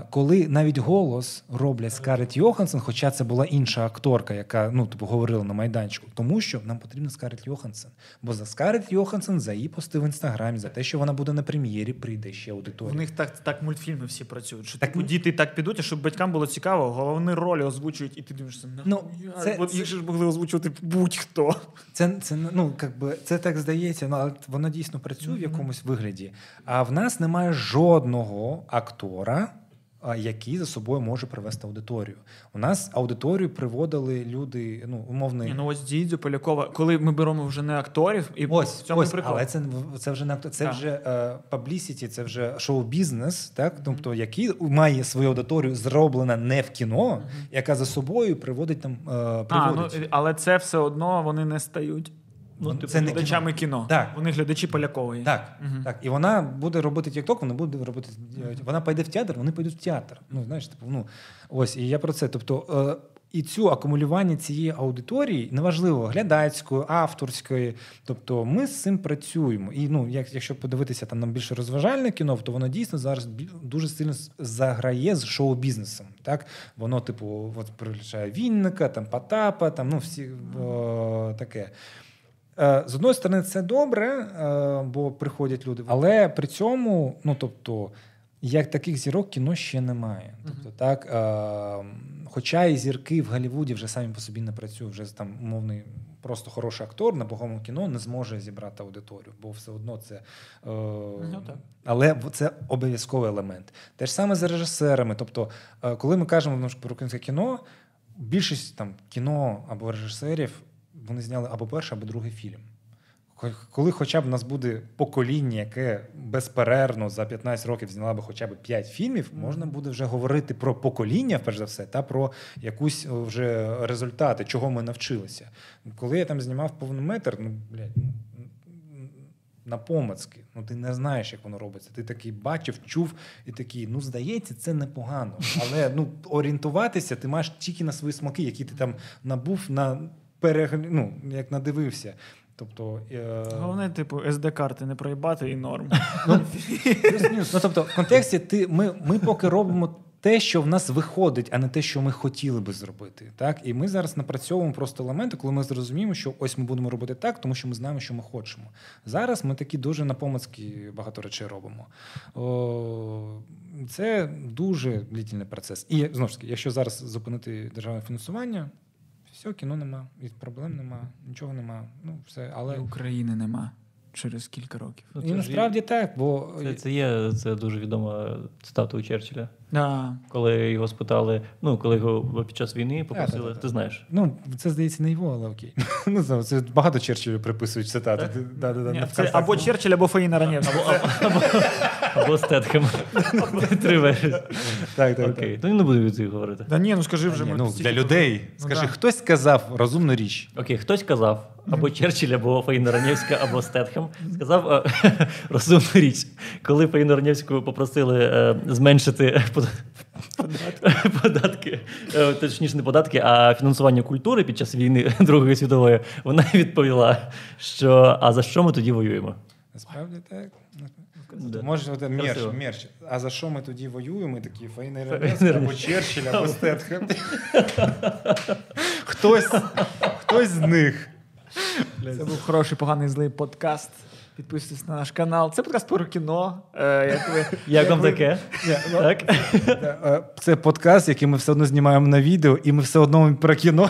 коли навіть голос роблять Скарлетт Йоханссон, хоча це була інша акторка, яка ну типу говорила на майданчику, тому що нам потрібна Скарлетт Йоханссон. Бо за Скарлетт Йоханссон, за її пости в інстаграмі, за те, що вона буде на прем'єрі, прийде ще аудиторія. них так, так мультфільми всі працюють. Що Так, типу, діти так підуть, а щоб батькам було цікаво, головні ролі озвучують, і ти дивишся, Ну, це- От їх же ж могли озвучувати будь-хто. Це, це ну как би це так здається, ну але воно дійсно працює в якомусь вигляді. А в нас немає жодного актора, який за собою може привести аудиторію. У нас аудиторію приводили люди, ну умовний. Ну ось Дідзю, Полякова, коли ми беремо вже не акторів, і Ось, в цьому ось, прикол. але це це вже не актор, це Так. вже паблісіті, це вже шоу-бізнес, так тобто який має свою аудиторію зроблена не в кіно, яка за собою приводить там е, а, ну, але це все одно вони не стають Ну, типу, це не глядачами кіно. Так. Вони глядачі Полякової. Так, Мгм. так. І вона буде робити TikTok, вона буде робити. Вона піде в театр, вони підуть в театр. Ну, знаєш, типу, ну ось, і я про це. Тобто, е, і цю акумулювання цієї аудиторії, неважливо, глядацької, авторської. Тобто, ми з цим працюємо. І ну, як, якщо подивитися там на більше розважальне кіно, то воно дійсно зараз дуже сильно заграє з шоу-бізнесом. Так? Воно, типу, от прилічає Вінника, там Потапа, там, ну, всі о, таке. Е, З одної сторони, це добре, е, бо приходять люди, але при цьому, ну тобто, як таких зірок кіно ще немає. Тобто, так, е, хоча і зірки в Голлівуді вже самі по собі не працюють, вже там умовний. Просто хороший актор на богому кіно не зможе зібрати аудиторію, бо все одно це. Е, Ну, так. але це обов'язковий елемент. Те ж саме з режисерами. Тобто, е, коли ми кажемо ну, про українське кіно, більшість там кіно або режисерів вони зняли або перший, або другий фільм. Коли хоча б у нас буде покоління, яке безперервно за 15 років зняла би хоча б 5 фільмів, можна буде вже говорити про покоління, перш за все, та про якусь вже результати, чого ми навчилися. Коли я там знімав повний метр, ну блядь, ну, на помацки. Ну ти не знаєш, як воно робиться. Ти такий бачив, чув і такий, ну здається, це непогано. Але ну орієнтуватися ти маєш тільки на свої смаки, які ти там набув на перегля... ну, як надивився. Тобто, е... Головне, типу, SD-карти не проїбати і норм. плюс-мінус. Ну, тобто, в контексті ти, ми, ми поки робимо те, що в нас виходить, а не те, що ми хотіли би зробити. Так? І ми зараз напрацьовуємо просто елементи, коли ми зрозуміємо, що ось ми будемо робити так, тому що ми знаємо, що ми хочемо. Зараз ми такі дуже напомацькі багато речей робимо. О, це дуже длительний процес. І знову ж таки, якщо зараз зупинити державне фінансування, все, кіно нема, і проблем нема, нічого нема. Ну, все, але І України нема через кілька років. Ну, і насправді так, бо Це, це є це дуже відома цитата у Черчилля. Да. Коли його спитали, ну коли його під час війни попросили, так, так. ти знаєш. Ну, це здається не його, але окей. *laughs* Ну, знаю, це багато Черчиллю приписують цитати. Да, да, да, Ні, це або Черчилль, або Фаїна Ранєвська. Або, або Стетхем. Три версії. Так, так, Окей, так. то не буду від цих говорити. Да ні, ну скажи вже. Ні, ми ну, для людей. Ну, Скажи, да. хтось сказав розумну річ. Окей, хтось казав, або Черчилль, або Фаїна Ранєвська, або Стетхем, сказав е, *laughs* розумну річ. Коли Фаїну Ранєвську попросили е, зменшити податки, е, точніше не податки, а фінансування культури під час війни *laughs* Другої світової, вона відповіла, що а за що ми тоді воюємо? Насправді так. Да. Може, от, мерч, мерч. А за що ми тоді воюємо? Ми такі Фаїна або. Черчилль, або *laughs* Стетхем. Хтось, хтось з них. Це був хороший, поганий злий подкаст. Підписуйтесь на наш канал. Це подкаст про кіно. Е, як ви, Як вам ви- таке? Ну, Так? е, Це подкаст, який ми все одно знімаємо на відео, і ми все одно про кіно.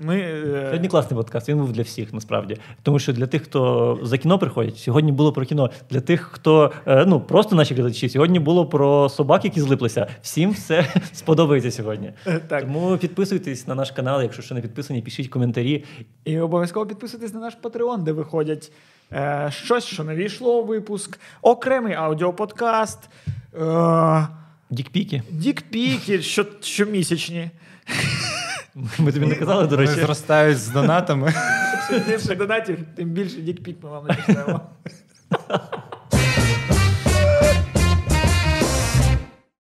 Е, ми, е, Сьогодні класний подкаст, він був для всіх насправді. Тому що для тих, хто за кіно приходять, сьогодні було про кіно. Для тих, хто е, ну просто наші глядачі, сьогодні було про собак, які злиплися. Всім все *laughs* сподобається сьогодні. Так. Тому підписуйтесь на наш канал, якщо ще не підписані, пишіть коментарі. І обов'язково підписуйтесь на наш Patreon, де виходять е, щось, що не війшло у випуск, окремий аудіоподкаст, е, Дікпіки. дікпіки що, щомісячні. *laughs* Ми тобі не казали, до Вони речі. зростають з донатами. Чим більше донатів, тим більше дікпік ми вам напишемо. *laughs*